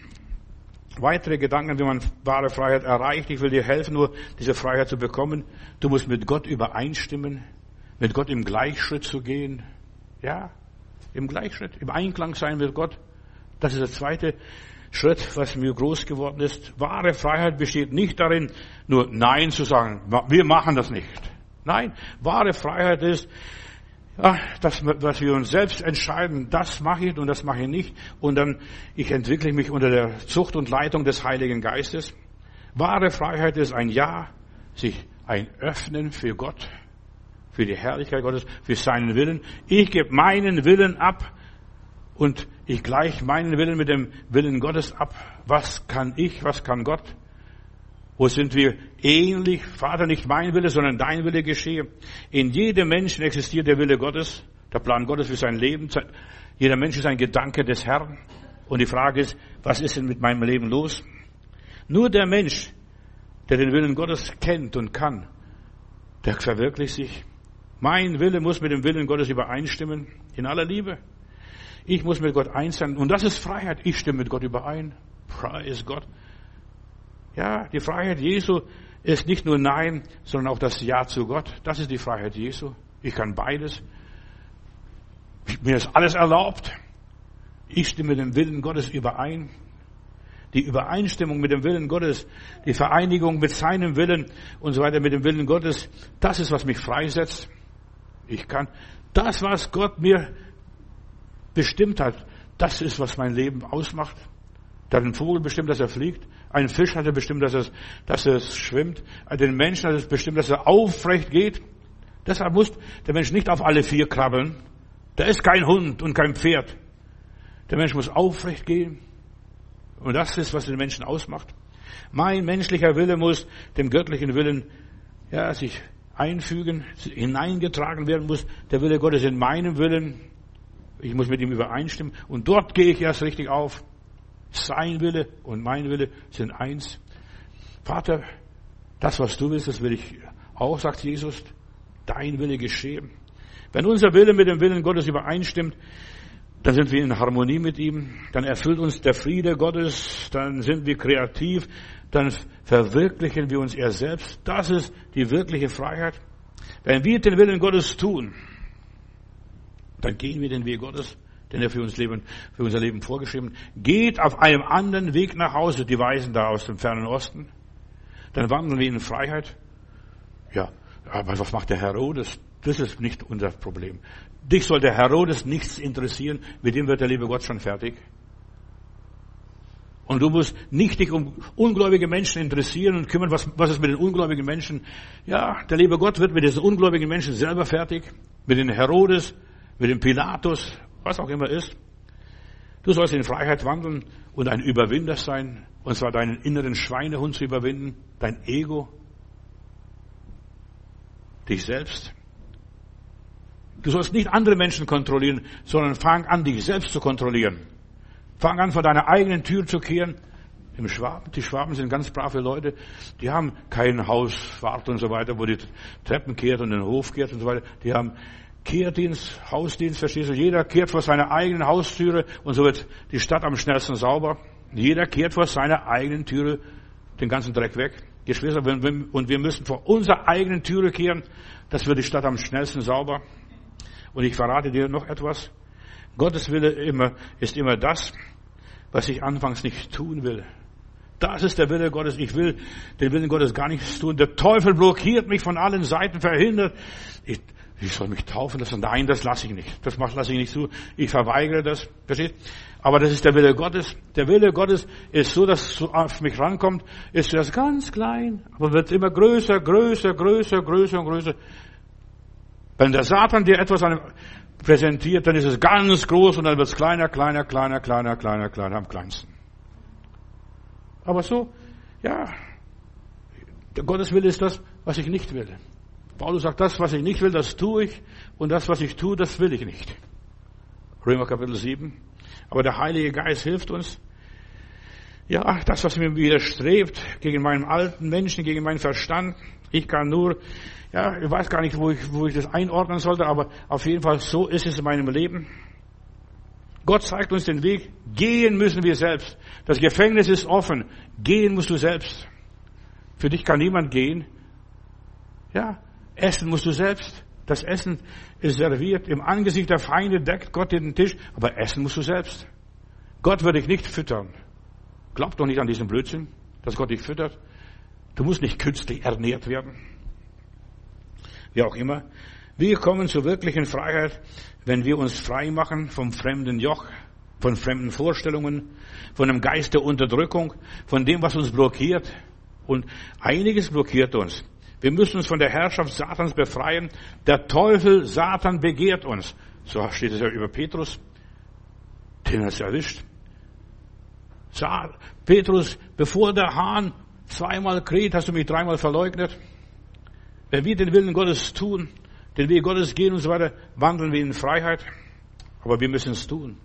Weitere Gedanken, wie man wahre Freiheit erreicht. Ich will dir helfen, nur diese Freiheit zu bekommen. Du musst mit Gott übereinstimmen, mit Gott im Gleichschritt zu gehen. Ja, im Gleichschritt, im Einklang sein mit Gott. Das ist der zweite Schritt, was mir groß geworden ist. Wahre Freiheit besteht nicht darin, nur Nein zu sagen. Wir machen das nicht. Nein, wahre Freiheit ist, ja, dass, dass wir uns selbst entscheiden, das mache ich und das mache ich nicht. Und dann, ich entwickle mich unter der Zucht und Leitung des Heiligen Geistes. Wahre Freiheit ist ein Ja, sich ein Öffnen für Gott, für die Herrlichkeit Gottes, für seinen Willen. Ich gebe meinen Willen ab und ich gleiche meinen Willen mit dem Willen Gottes ab. Was kann ich, was kann Gott? Wo sind wir ähnlich? Vater, nicht mein Wille, sondern dein Wille geschehe. In jedem Menschen existiert der Wille Gottes, der Plan Gottes für sein Leben. Jeder Mensch ist ein Gedanke des Herrn. Und die Frage ist, was ist denn mit meinem Leben los? Nur der Mensch, der den Willen Gottes kennt und kann, der verwirklicht sich. Mein Wille muss mit dem Willen Gottes übereinstimmen, in aller Liebe. Ich muss mit Gott eins sein. Und das ist Freiheit. Ich stimme mit Gott überein. Preis Gott. Ja, die Freiheit Jesu ist nicht nur Nein, sondern auch das Ja zu Gott. Das ist die Freiheit Jesu. Ich kann beides. Mir ist alles erlaubt. Ich stimme dem Willen Gottes überein. Die Übereinstimmung mit dem Willen Gottes, die Vereinigung mit seinem Willen und so weiter mit dem Willen Gottes, das ist, was mich freisetzt. Ich kann das, was Gott mir bestimmt hat, das ist, was mein Leben ausmacht. Da hat ein Vogel bestimmt, dass er fliegt. Ein Fisch hat er bestimmt, dass er, dass er schwimmt. Den Menschen hat es bestimmt, dass er aufrecht geht. Deshalb muss der Mensch nicht auf alle vier krabbeln. Der ist kein Hund und kein Pferd. Der Mensch muss aufrecht gehen. Und das ist, was den Menschen ausmacht. Mein menschlicher Wille muss dem göttlichen Willen, ja, sich einfügen, hineingetragen werden muss. Der Wille Gottes in meinem Willen. Ich muss mit ihm übereinstimmen. Und dort gehe ich erst richtig auf. Sein Wille und mein Wille sind eins. Vater, das, was du willst, das will ich auch, sagt Jesus. Dein Wille geschehen. Wenn unser Wille mit dem Willen Gottes übereinstimmt, dann sind wir in Harmonie mit ihm, dann erfüllt uns der Friede Gottes, dann sind wir kreativ, dann verwirklichen wir uns er selbst. Das ist die wirkliche Freiheit. Wenn wir den Willen Gottes tun, dann gehen wir den Weg Gottes den er für uns Leben, für unser Leben vorgeschrieben hat. Geht auf einem anderen Weg nach Hause, die Weisen da aus dem fernen Osten. Dann wandeln wir in Freiheit. Ja, aber was macht der Herodes? Das ist nicht unser Problem. Dich soll der Herodes nichts interessieren, mit dem wird der liebe Gott schon fertig. Und du musst nicht dich um ungläubige Menschen interessieren und kümmern, was, was ist mit den ungläubigen Menschen. Ja, der liebe Gott wird mit diesen ungläubigen Menschen selber fertig. Mit den Herodes, mit dem Pilatus, was auch immer ist. Du sollst in Freiheit wandeln und ein Überwinder sein, und zwar deinen inneren Schweinehund zu überwinden, dein Ego, dich selbst. Du sollst nicht andere Menschen kontrollieren, sondern fang an, dich selbst zu kontrollieren. Fang an, vor deiner eigenen Tür zu kehren. Im Schwaben, die Schwaben sind ganz brave Leute, die haben kein Hausfahrt und so weiter, wo die Treppen kehrt und den Hof kehrt und so weiter. Die haben Kehrdienst, Hausdienst, verstehst du? Jeder kehrt vor seiner eigenen Haustüre und so wird die Stadt am schnellsten sauber. Jeder kehrt vor seiner eigenen Türe den ganzen Dreck weg. Geschwister, und wir müssen vor unserer eigenen Türe kehren, das wird die Stadt am schnellsten sauber. Und ich verrate dir noch etwas. Gottes Wille immer, ist immer das, was ich anfangs nicht tun will. Das ist der Wille Gottes. Ich will den Willen Gottes gar nichts tun. Der Teufel blockiert mich von allen Seiten, verhindert. Ich, ich soll mich taufen lassen. Nein, das lasse ich nicht. Das lasse ich nicht zu. Ich verweigere das. Versteht? Aber das ist der Wille Gottes. Der Wille Gottes ist so, dass es auf mich rankommt, ist das ganz klein, aber wird immer größer, größer, größer, größer und größer. Wenn der Satan dir etwas präsentiert, dann ist es ganz groß und dann wird es kleiner, kleiner, kleiner, kleiner, kleiner, kleiner, am kleinsten. Aber so, ja, Gottes Wille ist das, was ich nicht will. Paulus sagt, das, was ich nicht will, das tue ich und das, was ich tue, das will ich nicht. Römer Kapitel 7. Aber der Heilige Geist hilft uns. Ja, das, was mir widerstrebt gegen meinen alten Menschen, gegen meinen Verstand. Ich kann nur, ja, ich weiß gar nicht, wo ich, wo ich das einordnen sollte, aber auf jeden Fall so ist es in meinem Leben. Gott zeigt uns den Weg. Gehen müssen wir selbst. Das Gefängnis ist offen. Gehen musst du selbst. Für dich kann niemand gehen. Ja, essen musst du selbst. Das Essen ist serviert. Im Angesicht der Feinde deckt Gott den Tisch. Aber essen musst du selbst. Gott wird dich nicht füttern. Glaub doch nicht an diesen Blödsinn, dass Gott dich füttert. Du musst nicht künstlich ernährt werden. Wie auch immer. Wir kommen zur wirklichen Freiheit, wenn wir uns frei machen vom fremden Joch, von fremden Vorstellungen, von dem Geist der Unterdrückung, von dem, was uns blockiert. Und einiges blockiert uns. Wir müssen uns von der Herrschaft Satans befreien. Der Teufel, Satan begehrt uns. So steht es ja über Petrus. Den hat es erwischt. Petrus, bevor der Hahn zweimal kräht, hast du mich dreimal verleugnet. Wenn wir den Willen Gottes tun, den Weg Gottes gehen und so weiter, wandeln wir in Freiheit. Aber wir müssen es tun.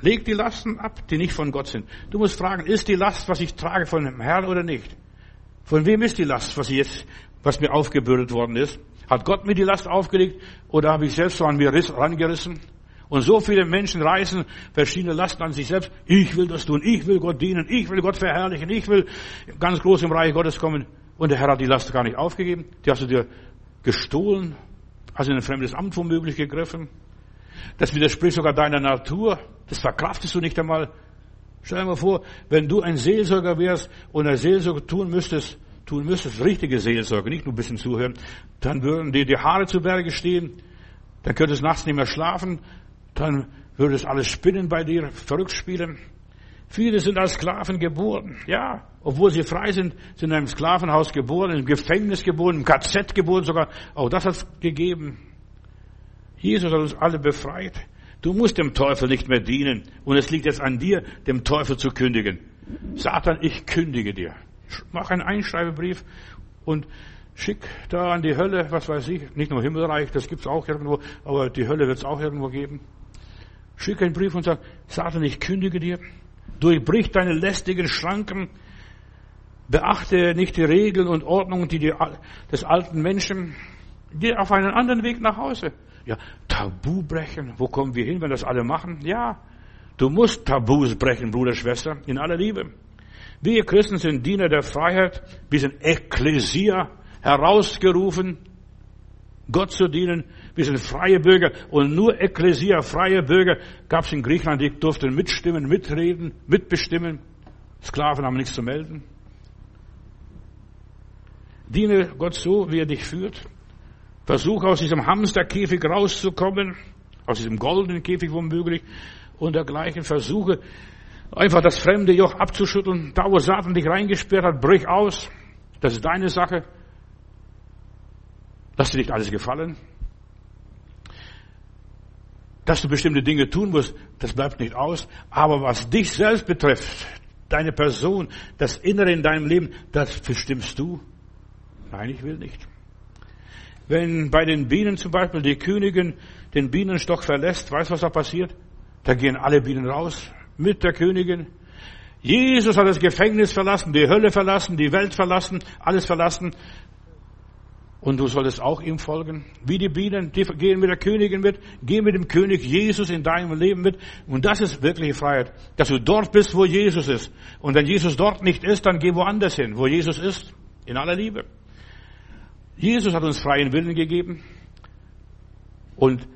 Leg die Lasten ab, die nicht von Gott sind. Du musst fragen, ist die Last, was ich trage, von dem Herrn oder nicht? Von wem ist die Last, was, jetzt, was mir aufgebürdet worden ist? Hat Gott mir die Last aufgelegt oder habe ich selbst so an mir rangerissen? Und so viele Menschen reißen verschiedene Lasten an sich selbst. Ich will das tun, ich will Gott dienen, ich will Gott verherrlichen, ich will ganz groß im Reich Gottes kommen. Und der Herr hat die Last gar nicht aufgegeben. Die hast du dir gestohlen, hast in ein fremdes Amt womöglich gegriffen. Das widerspricht sogar deiner Natur. Das verkraftest du nicht einmal. Stell dir mal vor, wenn du ein Seelsorger wärst und eine Seelsorge tun müsstest, tun müsstest, richtige Seelsorge, nicht nur ein bisschen zuhören, dann würden dir die Haare zu Berge stehen, dann könntest du nachts nicht mehr schlafen, dann würde es alles spinnen bei dir, verrückt spielen. Viele sind als Sklaven geboren, ja, obwohl sie frei sind, sind in einem Sklavenhaus geboren, im Gefängnis geboren, im KZ geboren sogar. Auch das hat es gegeben. Jesus hat uns alle befreit. Du musst dem Teufel nicht mehr dienen. Und es liegt jetzt an dir, dem Teufel zu kündigen. Satan, ich kündige dir. Mach einen Einschreibebrief und schick da an die Hölle, was weiß ich, nicht nur Himmelreich, das gibt's auch irgendwo, aber die Hölle wird's auch irgendwo geben. Schick einen Brief und sag, Satan, ich kündige dir. Durchbrich deine lästigen Schranken. Beachte nicht die Regeln und Ordnungen, die, die des alten Menschen. Geh auf einen anderen Weg nach Hause. Ja, Tabu brechen. Wo kommen wir hin, wenn das alle machen? Ja, du musst Tabus brechen, Bruder, Schwester, in aller Liebe. Wir Christen sind Diener der Freiheit. Wir sind Ekklesia, herausgerufen, Gott zu dienen. Wir sind freie Bürger und nur Ekklesia, freie Bürger gab es in Griechenland, die durften mitstimmen, mitreden, mitbestimmen. Sklaven haben nichts zu melden. Diene Gott so, wie er dich führt. Versuche aus diesem Hamsterkäfig rauszukommen, aus diesem goldenen Käfig womöglich und dergleichen. Versuche einfach das fremde Joch abzuschütteln. Da, wo Satan dich reingesperrt hat, brich aus. Das ist deine Sache. Lass dir nicht alles gefallen. Dass du bestimmte Dinge tun musst, das bleibt nicht aus. Aber was dich selbst betrifft, deine Person, das Innere in deinem Leben, das bestimmst du. Nein, ich will nicht. Wenn bei den Bienen zum Beispiel die Königin den Bienenstock verlässt, weißt du, was da passiert? Da gehen alle Bienen raus mit der Königin. Jesus hat das Gefängnis verlassen, die Hölle verlassen, die Welt verlassen, alles verlassen. Und du solltest auch ihm folgen. Wie die Bienen, die gehen mit der Königin mit, gehen mit dem König Jesus in deinem Leben mit. Und das ist wirkliche Freiheit. Dass du dort bist, wo Jesus ist. Und wenn Jesus dort nicht ist, dann geh woanders hin, wo Jesus ist. In aller Liebe. Jesus hat uns freien Willen gegeben. Und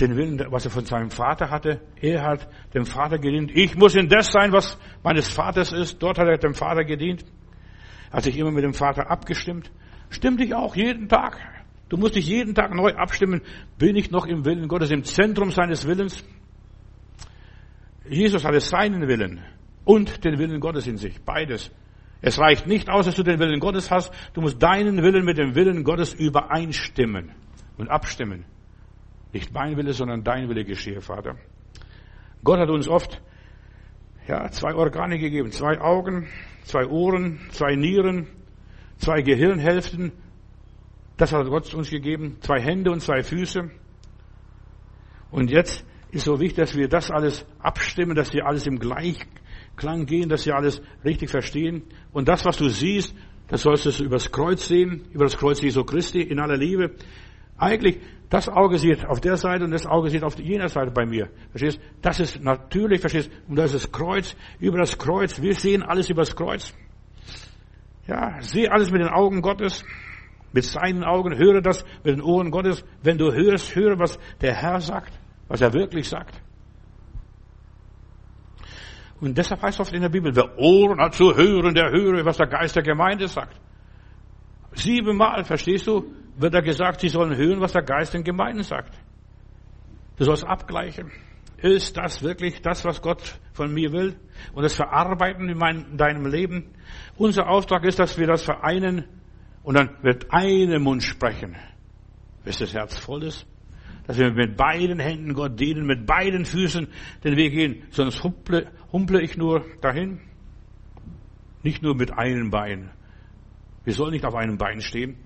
den Willen, was er von seinem Vater hatte, er hat dem Vater gedient. Ich muss in das sein, was meines Vaters ist. Dort hat er dem Vater gedient. Hat sich immer mit dem Vater abgestimmt. Stimm dich auch jeden Tag. Du musst dich jeden Tag neu abstimmen. Bin ich noch im Willen Gottes, im Zentrum seines Willens? Jesus hatte seinen Willen und den Willen Gottes in sich. Beides. Es reicht nicht aus, dass du den Willen Gottes hast. Du musst deinen Willen mit dem Willen Gottes übereinstimmen und abstimmen. Nicht mein Wille, sondern dein Wille geschehe, Vater. Gott hat uns oft ja, zwei Organe gegeben, zwei Augen, zwei Ohren, zwei Nieren, zwei Gehirnhälften. Das hat Gott uns gegeben, zwei Hände und zwei Füße. Und jetzt ist so wichtig, dass wir das alles abstimmen, dass wir alles im Gleichklang gehen, dass wir alles richtig verstehen. Und das, was du siehst, das sollst du übers Kreuz sehen, über das Kreuz Jesu Christi in aller Liebe. Eigentlich, das Auge sieht auf der Seite und das Auge sieht auf jener Seite bei mir. Verstehst? Das ist natürlich, verstehst? Und das ist das Kreuz, über das Kreuz. Wir sehen alles über das Kreuz. Ja, sehe alles mit den Augen Gottes, mit seinen Augen, höre das mit den Ohren Gottes. Wenn du hörst, höre, was der Herr sagt, was er wirklich sagt. Und deshalb heißt es oft in der Bibel, wer Ohren hat zu hören, der höre, was der Geist der Gemeinde sagt. Siebenmal, verstehst du, wird da gesagt, sie sollen hören, was der Geist den Gemeinden sagt. Du sollst abgleichen. Ist das wirklich das, was Gott von mir will? Und das verarbeiten in, mein, in deinem Leben? Unser Auftrag ist, dass wir das vereinen und dann wird einem Mund sprechen, bis das Herz voll ist. Dass wir mit beiden Händen Gott dienen, mit beiden Füßen den Weg gehen. Sonst humple, humple ich nur dahin. Nicht nur mit einem Bein. Wir sollen nicht auf einem Bein stehen.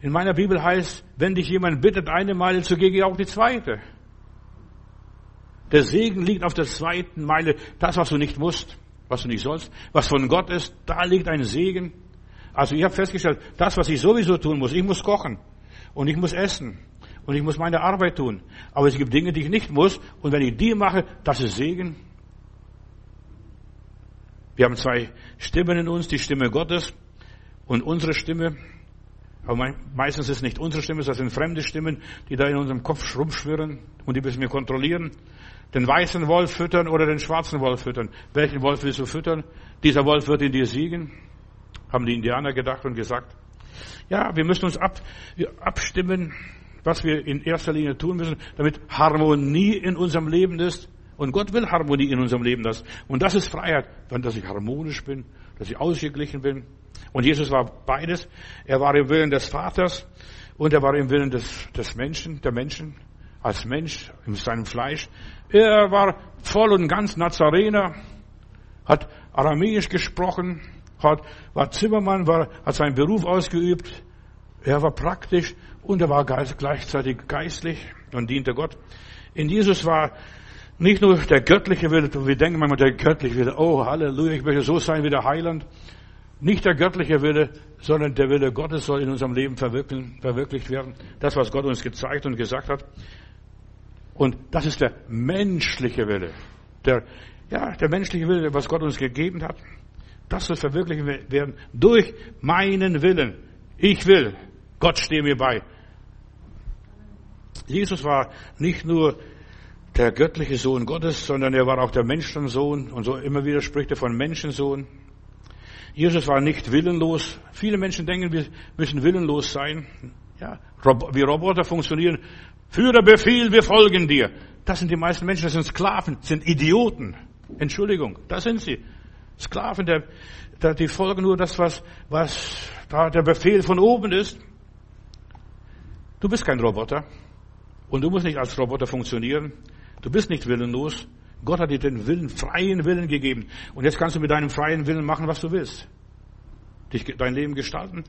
In meiner Bibel heißt, wenn dich jemand bittet, eine Meile zu gehen, geh auch die zweite. Der Segen liegt auf der zweiten Meile. Das, was du nicht musst, was du nicht sollst, was von Gott ist, da liegt ein Segen. Also ich habe festgestellt, das, was ich sowieso tun muss, ich muss kochen und ich muss essen und ich muss meine Arbeit tun. Aber es gibt Dinge, die ich nicht muss und wenn ich die mache, das ist Segen. Wir haben zwei Stimmen in uns, die Stimme Gottes und unsere Stimme. Aber meistens ist es nicht unsere Stimme, das sind fremde Stimmen, die da in unserem Kopf rumschwirren und die müssen wir kontrollieren den weißen Wolf füttern oder den schwarzen Wolf füttern. Welchen Wolf willst du füttern? Dieser Wolf wird in dir siegen, haben die Indianer gedacht und gesagt. Ja, wir müssen uns ab, abstimmen, was wir in erster Linie tun müssen, damit Harmonie in unserem Leben ist. Und Gott will Harmonie in unserem Leben. Das. Und das ist Freiheit, dass ich harmonisch bin, dass ich ausgeglichen bin. Und Jesus war beides. Er war im Willen des Vaters und er war im Willen des, des Menschen, der Menschen, als Mensch in seinem Fleisch. Er war voll und ganz Nazarener, hat Aramäisch gesprochen, hat, war Zimmermann, war, hat seinen Beruf ausgeübt. Er war praktisch und er war gleichzeitig geistlich und diente Gott. In Jesus war nicht nur der göttliche Wille, wir denken manchmal der göttliche Wille, oh Halleluja, ich möchte so sein wie der Heiland. Nicht der göttliche Wille, sondern der Wille Gottes soll in unserem Leben verwirklicht werden. Das, was Gott uns gezeigt und gesagt hat. Und das ist der menschliche Wille. Der, ja, der menschliche Wille, was Gott uns gegeben hat. Das soll verwirklicht werden durch meinen Willen. Ich will. Gott stehe mir bei. Jesus war nicht nur der göttliche Sohn Gottes, sondern er war auch der Menschensohn. Und so immer wieder spricht er von Menschensohn. Jesus war nicht willenlos. Viele Menschen denken, wir müssen willenlos sein. Ja, wie Roboter funktionieren. Führer Befehl, wir folgen dir. Das sind die meisten Menschen, das sind Sklaven, sind Idioten. Entschuldigung, das sind sie. Sklaven, der, der, die folgen nur das, was, was da der Befehl von oben ist. Du bist kein Roboter. Und du musst nicht als Roboter funktionieren. Du bist nicht willenlos. Gott hat dir den Willen, freien Willen gegeben. Und jetzt kannst du mit deinem freien Willen machen, was du willst. Dich, dein Leben gestalten.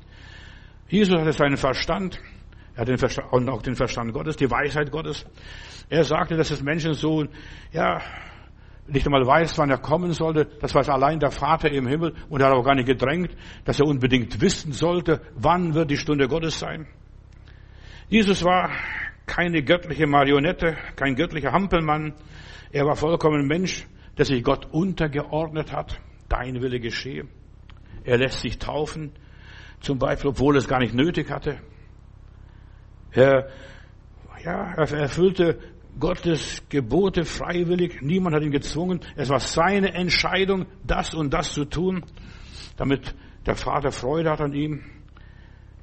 Jesus hatte seinen Verstand. Er hat den Verstand, und auch den Verstand Gottes, die Weisheit Gottes. Er sagte, dass das Menschen so, ja, nicht einmal weiß, wann er kommen sollte. Das weiß allein der Vater im Himmel und er hat auch gar nicht gedrängt, dass er unbedingt wissen sollte, wann wird die Stunde Gottes sein. Jesus war keine göttliche Marionette, kein göttlicher Hampelmann. Er war vollkommen Mensch, der sich Gott untergeordnet hat. Dein Wille geschehe. Er lässt sich taufen, zum Beispiel, obwohl es gar nicht nötig hatte. Er, ja, er erfüllte Gottes Gebote freiwillig. Niemand hat ihn gezwungen. Es war seine Entscheidung, das und das zu tun, damit der Vater Freude hat an ihm.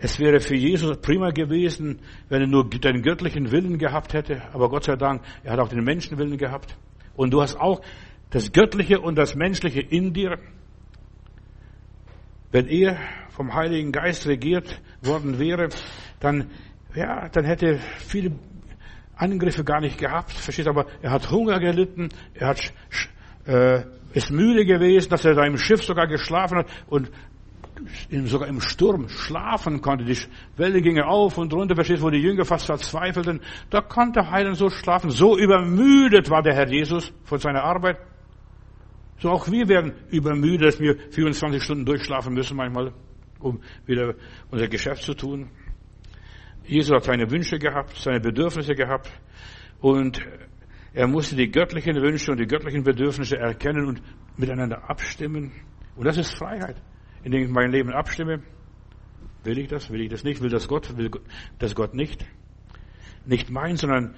Es wäre für Jesus prima gewesen, wenn er nur den göttlichen Willen gehabt hätte. Aber Gott sei Dank, er hat auch den Menschenwillen gehabt. Und du hast auch das Göttliche und das Menschliche in dir. Wenn er vom Heiligen Geist regiert worden wäre, dann, ja, dann hätte viele Angriffe gar nicht gehabt. Verstehst aber er hat Hunger gelitten, er hat, äh, ist müde gewesen, dass er da im Schiff sogar geschlafen hat und sogar im Sturm schlafen konnte. Die Welle ging auf und runter, verstehst, wo die Jünger fast verzweifelten. Da konnte Heiland so schlafen. So übermüdet war der Herr Jesus von seiner Arbeit. So auch wir werden übermüdet, dass wir 24 Stunden durchschlafen müssen manchmal, um wieder unser Geschäft zu tun. Jesus hat seine Wünsche gehabt, seine Bedürfnisse gehabt und er musste die göttlichen Wünsche und die göttlichen Bedürfnisse erkennen und miteinander abstimmen. Und das ist Freiheit indem ich mein Leben abstimme. Will ich das? Will ich das nicht? Will das Gott? Will das Gott nicht? Nicht mein, sondern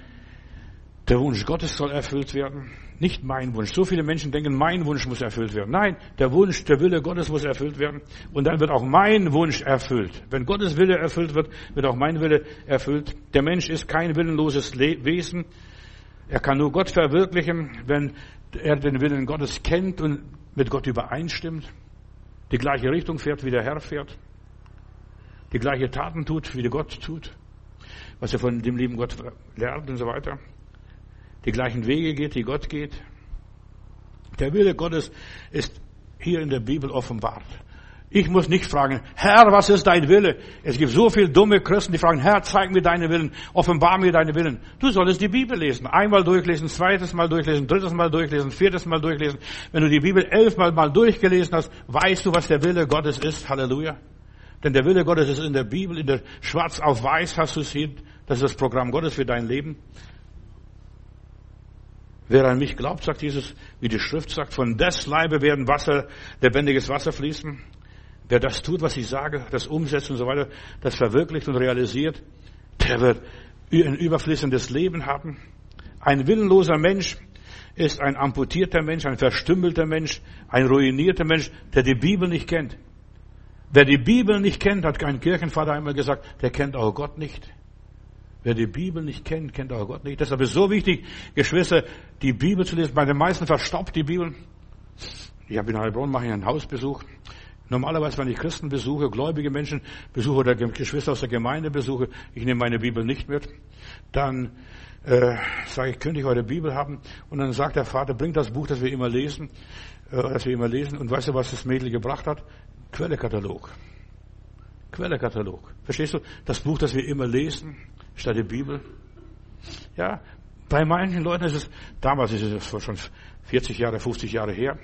der Wunsch Gottes soll erfüllt werden. Nicht mein Wunsch. So viele Menschen denken, mein Wunsch muss erfüllt werden. Nein, der Wunsch, der Wille Gottes muss erfüllt werden. Und dann wird auch mein Wunsch erfüllt. Wenn Gottes Wille erfüllt wird, wird auch mein Wille erfüllt. Der Mensch ist kein willenloses Wesen. Er kann nur Gott verwirklichen, wenn er den Willen Gottes kennt und mit Gott übereinstimmt die gleiche Richtung fährt, wie der Herr fährt, die gleiche Taten tut, wie der Gott tut, was er von dem lieben Gott lernt und so weiter, die gleichen Wege geht, die Gott geht. Der Wille Gottes ist hier in der Bibel offenbart. Ich muss nicht fragen, Herr, was ist dein Wille? Es gibt so viele dumme Christen, die fragen, Herr, zeig mir deinen Willen, offenbar mir deinen Willen. Du solltest die Bibel lesen. Einmal durchlesen, zweites Mal durchlesen, drittes Mal durchlesen, viertes Mal durchlesen. Wenn du die Bibel elfmal mal durchgelesen hast, weißt du, was der Wille Gottes ist. Halleluja. Denn der Wille Gottes ist in der Bibel, in der Schwarz auf Weiß hast du es hier. Das ist das Programm Gottes für dein Leben. Wer an mich glaubt, sagt Jesus, wie die Schrift sagt, von des Leibe werden Wasser, lebendiges Wasser fließen. Wer das tut, was ich sage, das umsetzt und so weiter, das verwirklicht und realisiert, der wird ein überfließendes Leben haben. Ein willenloser Mensch ist ein amputierter Mensch, ein verstümmelter Mensch, ein ruinierter Mensch, der die Bibel nicht kennt. Wer die Bibel nicht kennt, hat ein Kirchenvater einmal gesagt, der kennt auch Gott nicht. Wer die Bibel nicht kennt, kennt auch Gott nicht. Deshalb ist es so wichtig, Geschwister, die Bibel zu lesen. Bei den meisten verstaubt die Bibel. Ich habe in Heilbronn mache ich einen Hausbesuch Normalerweise, wenn ich Christen besuche, gläubige Menschen besuche oder Geschwister aus der Gemeinde besuche, ich nehme meine Bibel nicht mit, dann äh, sage ich, könnte ich eure Bibel haben? Und dann sagt der Vater, bringt das Buch, das wir immer lesen, äh, das wir immer lesen. Und weißt du, was das Mädel gebracht hat? Quellekatalog. Quellekatalog. Verstehst du? Das Buch, das wir immer lesen, statt der Bibel. Ja, bei manchen Leuten ist es, damals ist es schon 40 Jahre, 50 Jahre her,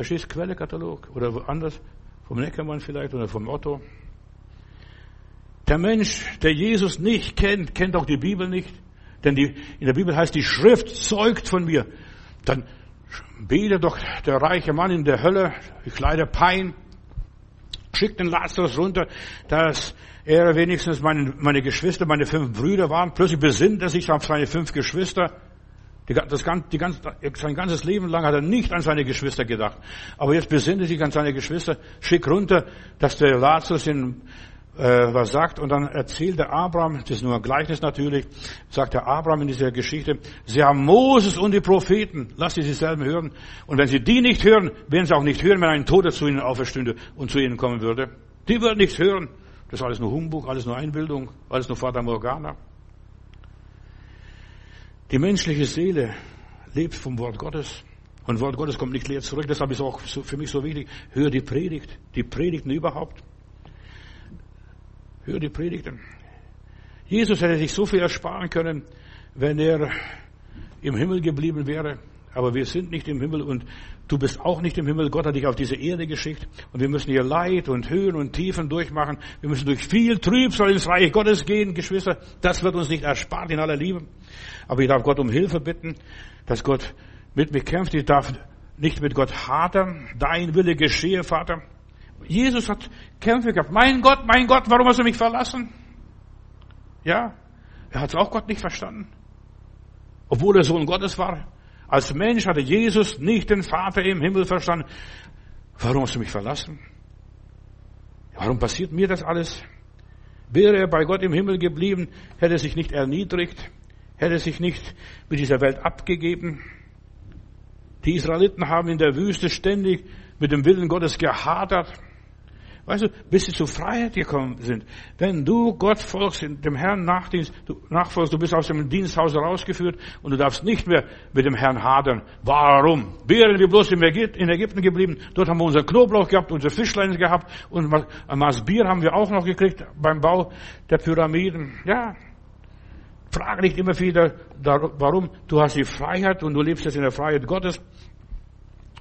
Verstehst Quellekatalog oder woanders, vom Neckermann vielleicht oder vom Otto. Der Mensch, der Jesus nicht kennt, kennt auch die Bibel nicht. Denn die, in der Bibel heißt, die Schrift zeugt von mir. Dann betet doch der reiche Mann in der Hölle, ich leide Pein, schickt den Lazarus runter, dass er wenigstens meine, meine Geschwister, meine fünf Brüder waren. Plötzlich besinnt er sich auf seine fünf Geschwister. Die, das, die ganz, sein ganzes Leben lang hat er nicht an seine Geschwister gedacht. Aber jetzt besinnt er sich an seine Geschwister, schick runter, dass der Lazarus ihn äh, was sagt. Und dann erzählt der Abraham, das ist nur ein Gleichnis natürlich, sagt der Abraham in dieser Geschichte, sie haben Moses und die Propheten, lasst sie sich selber hören. Und wenn sie die nicht hören, werden sie auch nicht hören, wenn ein Toter zu ihnen auferstünde und zu ihnen kommen würde. Die würden nichts hören. Das ist alles nur Humbug, alles nur Einbildung, alles nur Vater Morgana. Die menschliche Seele lebt vom Wort Gottes. Und Wort Gottes kommt nicht leer zurück. Deshalb ist es auch für mich so wichtig, hör die Predigt, die Predigten überhaupt. Hör die Predigten. Jesus hätte sich so viel ersparen können, wenn er im Himmel geblieben wäre. Aber wir sind nicht im Himmel und du bist auch nicht im Himmel. Gott hat dich auf diese Erde geschickt und wir müssen hier Leid und Höhen und Tiefen durchmachen. Wir müssen durch viel Trübsal ins Reich Gottes gehen, Geschwister. Das wird uns nicht erspart in aller Liebe. Aber ich darf Gott um Hilfe bitten, dass Gott mit mir kämpft. Ich darf nicht mit Gott hadern. Dein Wille geschehe, Vater. Jesus hat Kämpfe gehabt. Mein Gott, mein Gott, warum hast du mich verlassen? Ja, er hat es auch Gott nicht verstanden. Obwohl er Sohn Gottes war. Als Mensch hatte Jesus nicht den Vater im Himmel verstanden. Warum hast du mich verlassen? Warum passiert mir das alles? Wäre er bei Gott im Himmel geblieben, hätte er sich nicht erniedrigt, hätte sich nicht mit dieser Welt abgegeben. Die Israeliten haben in der Wüste ständig mit dem Willen Gottes gehadert. Weißt du, bis sie zur Freiheit gekommen sind. Wenn du Gott folgst, dem Herrn nachdienst, du nachfolgst, du bist aus dem Diensthaus rausgeführt und du darfst nicht mehr mit dem Herrn hadern. Warum? Wären wir bloß in Ägypten geblieben, dort haben wir unser Knoblauch gehabt, unsere Fischlein gehabt und ein Maß Bier haben wir auch noch gekriegt beim Bau der Pyramiden. Ja. Frage nicht immer wieder, warum. Du hast die Freiheit und du lebst jetzt in der Freiheit Gottes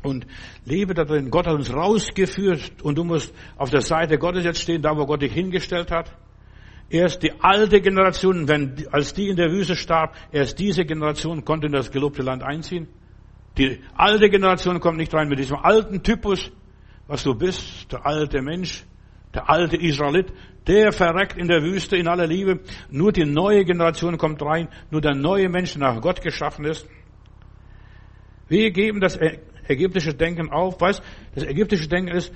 und lebe darin. Gott hat uns rausgeführt und du musst auf der Seite Gottes jetzt stehen, da wo Gott dich hingestellt hat. Erst die alte Generation, wenn, als die in der Wüste starb, erst diese Generation konnte in das gelobte Land einziehen. Die alte Generation kommt nicht rein mit diesem alten Typus, was du bist, der alte Mensch, der alte Israelit, der verreckt in der Wüste in aller Liebe. Nur die neue Generation kommt rein, nur der neue Mensch, nach Gott geschaffen ist. Wir geben das ägyptische Denken auf. Weißt, das ägyptische Denken ist,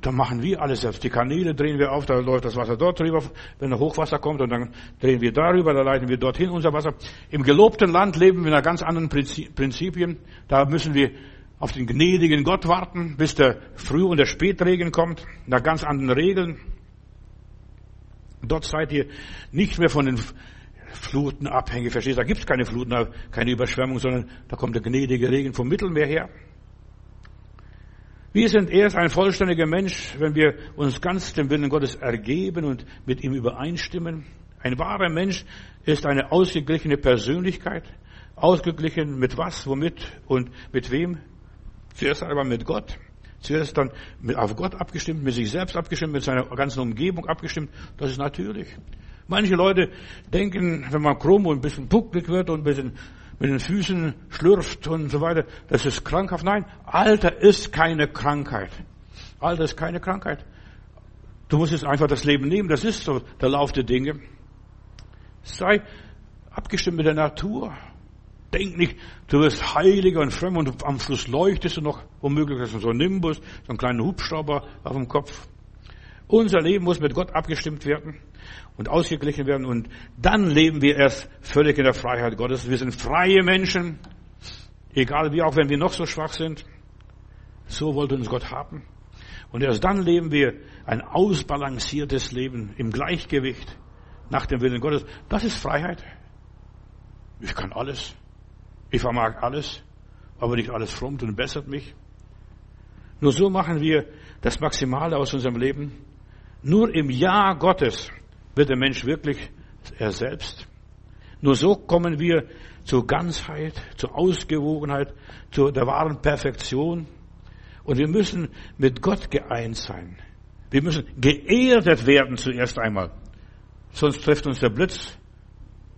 da machen wir alles selbst. Die Kanäle drehen wir auf, da läuft das Wasser dort drüber, wenn ein Hochwasser kommt und dann drehen wir darüber, da leiten wir dorthin unser Wasser. Im gelobten Land leben wir nach ganz anderen Prinzipien. Da müssen wir auf den gnädigen Gott warten, bis der Früh- und der Spätregen kommt, nach ganz anderen Regeln. Dort seid ihr nicht mehr von den Fluten abhängig, verstehst du? Da gibt es keine Fluten, keine Überschwemmung, sondern da kommt der gnädige Regen vom Mittelmeer her. Wir sind erst ein vollständiger Mensch, wenn wir uns ganz dem Willen Gottes ergeben und mit ihm übereinstimmen. Ein wahrer Mensch ist eine ausgeglichene Persönlichkeit. Ausgeglichen mit was, womit und mit wem? Zuerst einmal mit Gott. Zuerst dann mit, auf Gott abgestimmt, mit sich selbst abgestimmt, mit seiner ganzen Umgebung abgestimmt. Das ist natürlich. Manche Leute denken, wenn man krumm und ein bisschen pucklig wird und ein bisschen mit den Füßen schlürft und so weiter, das ist krankhaft. Nein, Alter ist keine Krankheit. Alter ist keine Krankheit. Du musst jetzt einfach das Leben nehmen, das ist so der Lauf der Dinge. Sei abgestimmt mit der Natur. Denk nicht, du wirst heiliger und frömmer und am Schluss leuchtest du noch, womöglich hast du so ein Nimbus, so einen kleinen Hubschrauber auf dem Kopf. Unser Leben muss mit Gott abgestimmt werden und ausgeglichen werden und dann leben wir erst völlig in der Freiheit Gottes. Wir sind freie Menschen, egal wie, auch wenn wir noch so schwach sind. So wollte uns Gott haben. Und erst dann leben wir ein ausbalanciertes Leben im Gleichgewicht nach dem Willen Gottes. Das ist Freiheit. Ich kann alles. Ich vermag alles, aber nicht alles frommt und bessert mich. Nur so machen wir das Maximale aus unserem Leben. Nur im Ja Gottes wird der Mensch wirklich er selbst. Nur so kommen wir zur Ganzheit, zur Ausgewogenheit, zu der wahren Perfektion. Und wir müssen mit Gott geeint sein. Wir müssen geerdet werden zuerst einmal. Sonst trifft uns der Blitz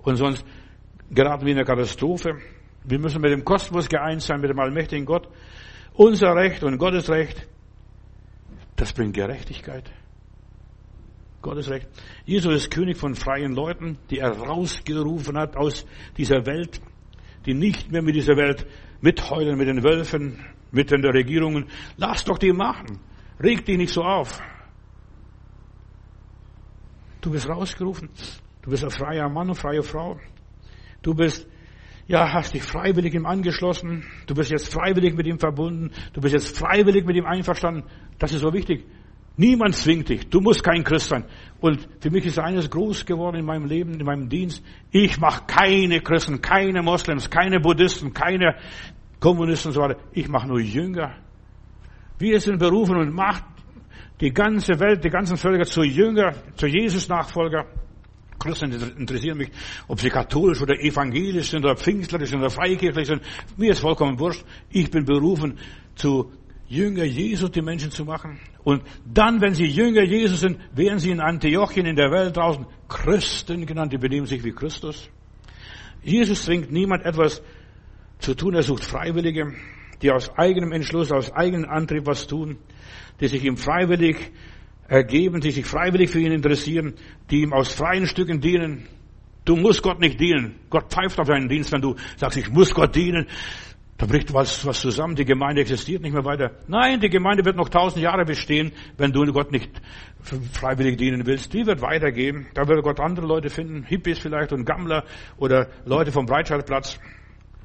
und sonst geraten wir in eine Katastrophe. Wir müssen mit dem Kosmos geeint sein, mit dem allmächtigen Gott. Unser Recht und Gottes Recht, das bringt Gerechtigkeit. Gottes Recht. Jesus ist König von freien Leuten, die er rausgerufen hat aus dieser Welt, die nicht mehr mit dieser Welt mitheulen, mit den Wölfen, mit den Regierungen. Lass doch die machen. Reg dich nicht so auf. Du bist rausgerufen. Du bist ein freier Mann und freie Frau. Du bist, ja, hast dich freiwillig ihm angeschlossen. Du bist jetzt freiwillig mit ihm verbunden. Du bist jetzt freiwillig mit ihm einverstanden. Das ist so wichtig. Niemand zwingt dich. Du musst kein Christ sein. Und für mich ist eines groß geworden in meinem Leben, in meinem Dienst. Ich mache keine Christen, keine Moslems, keine Buddhisten, keine Kommunisten und so weiter. Ich mache nur Jünger. Wir sind berufen und macht die ganze Welt, die ganzen Völker zu Jünger, zu Jesus Nachfolger. Christen interessieren mich, ob sie katholisch oder evangelisch sind oder pfingstlerisch oder freikirchlich sind. Mir ist vollkommen wurscht. Ich bin berufen, zu Jünger Jesus die Menschen zu machen. Und dann, wenn sie Jünger Jesus sind, werden sie in Antiochien in der Welt draußen Christen genannt. Die benehmen sich wie Christus. Jesus zwingt niemand etwas zu tun. Er sucht Freiwillige, die aus eigenem Entschluss, aus eigenem Antrieb was tun, die sich ihm freiwillig ergeben, die sich freiwillig für ihn interessieren, die ihm aus freien Stücken dienen. Du musst Gott nicht dienen. Gott pfeift auf deinen Dienst, wenn du sagst, ich muss Gott dienen. Da bricht was, was zusammen, die Gemeinde existiert nicht mehr weiter. Nein, die Gemeinde wird noch tausend Jahre bestehen, wenn du Gott nicht freiwillig dienen willst. Die wird weitergehen. Da wird Gott andere Leute finden, Hippies vielleicht und Gammler oder Leute vom Breitscheidplatz.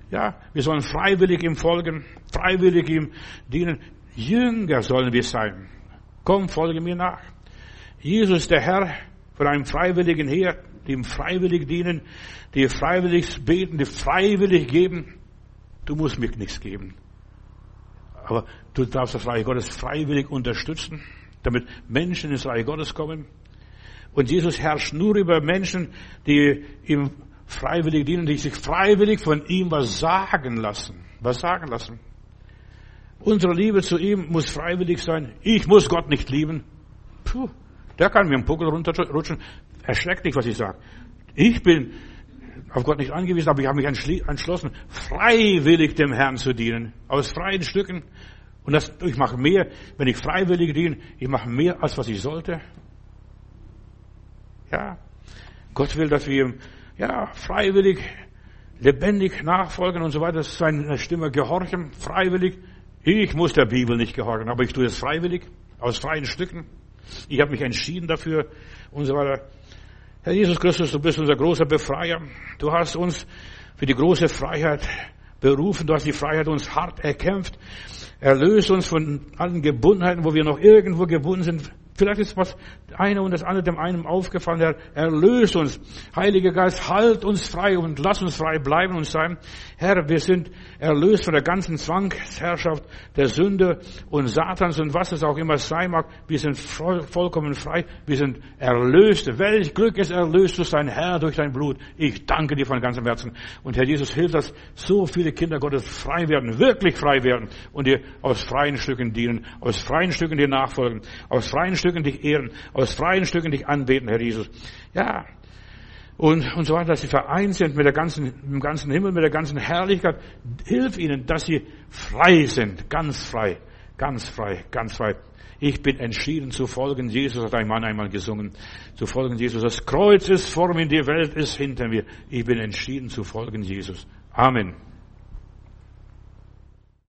Ja, wir sollen freiwillig ihm folgen, freiwillig ihm dienen. Jünger sollen wir sein. Komm, folge mir nach. Jesus, der Herr, von einem Freiwilligen her, die ihm freiwillig dienen, die freiwillig beten, die freiwillig geben. Du musst mir nichts geben. Aber du darfst das Reich Gottes freiwillig unterstützen, damit Menschen ins Reich Gottes kommen. Und Jesus herrscht nur über Menschen, die ihm freiwillig dienen, die sich freiwillig von ihm was sagen lassen. Was sagen lassen. Unsere Liebe zu ihm muss freiwillig sein. Ich muss Gott nicht lieben. Puh, der kann mir einen Puckel runterrutschen. Erschreckt nicht, was ich sage. Ich bin auf Gott nicht angewiesen, aber ich habe mich entschlossen, freiwillig dem Herrn zu dienen. Aus freien Stücken. Und das, ich mache mehr, wenn ich freiwillig diene, ich mache mehr, als was ich sollte. Ja. Gott will, dass wir ihm, ja, freiwillig, lebendig nachfolgen und so weiter, seiner Stimme gehorchen, freiwillig. Ich muss der Bibel nicht gehorchen, aber ich tue es freiwillig, aus freien Stücken. Ich habe mich entschieden dafür und so weiter. Herr Jesus Christus, du bist unser großer Befreier. Du hast uns für die große Freiheit berufen. Du hast die Freiheit uns hart erkämpft. Erlöse uns von allen Gebundenheiten, wo wir noch irgendwo gebunden sind. Vielleicht ist was eine und das andere dem einen aufgefallen, Herr, erlöst uns. Heiliger Geist, halt uns frei und lass uns frei bleiben und sein. Herr, wir sind erlöst von der ganzen Zwangsherrschaft der Sünde und Satans und was es auch immer sein mag. Wir sind voll, vollkommen frei. Wir sind erlöst. Welch Glück ist erlöst du sein Herr durch dein Blut. Ich danke dir von ganzem Herzen. Und Herr Jesus, hilf, dass so viele Kinder Gottes frei werden, wirklich frei werden und dir aus freien Stücken dienen, aus freien Stücken dir nachfolgen, aus freien Stücken dich ehren, aus freien Stücken dich anbeten, Herr Jesus. Ja. Und, und so weiter, dass sie vereint sind mit der ganzen, mit dem ganzen Himmel, mit der ganzen Herrlichkeit. Hilf ihnen, dass sie frei sind, ganz frei, ganz frei, ganz frei. Ich bin entschieden zu folgen Jesus, hat ein Mann einmal gesungen. Zu folgen Jesus. Das Kreuz ist vor mir, die Welt ist hinter mir. Ich bin entschieden zu folgen Jesus. Amen.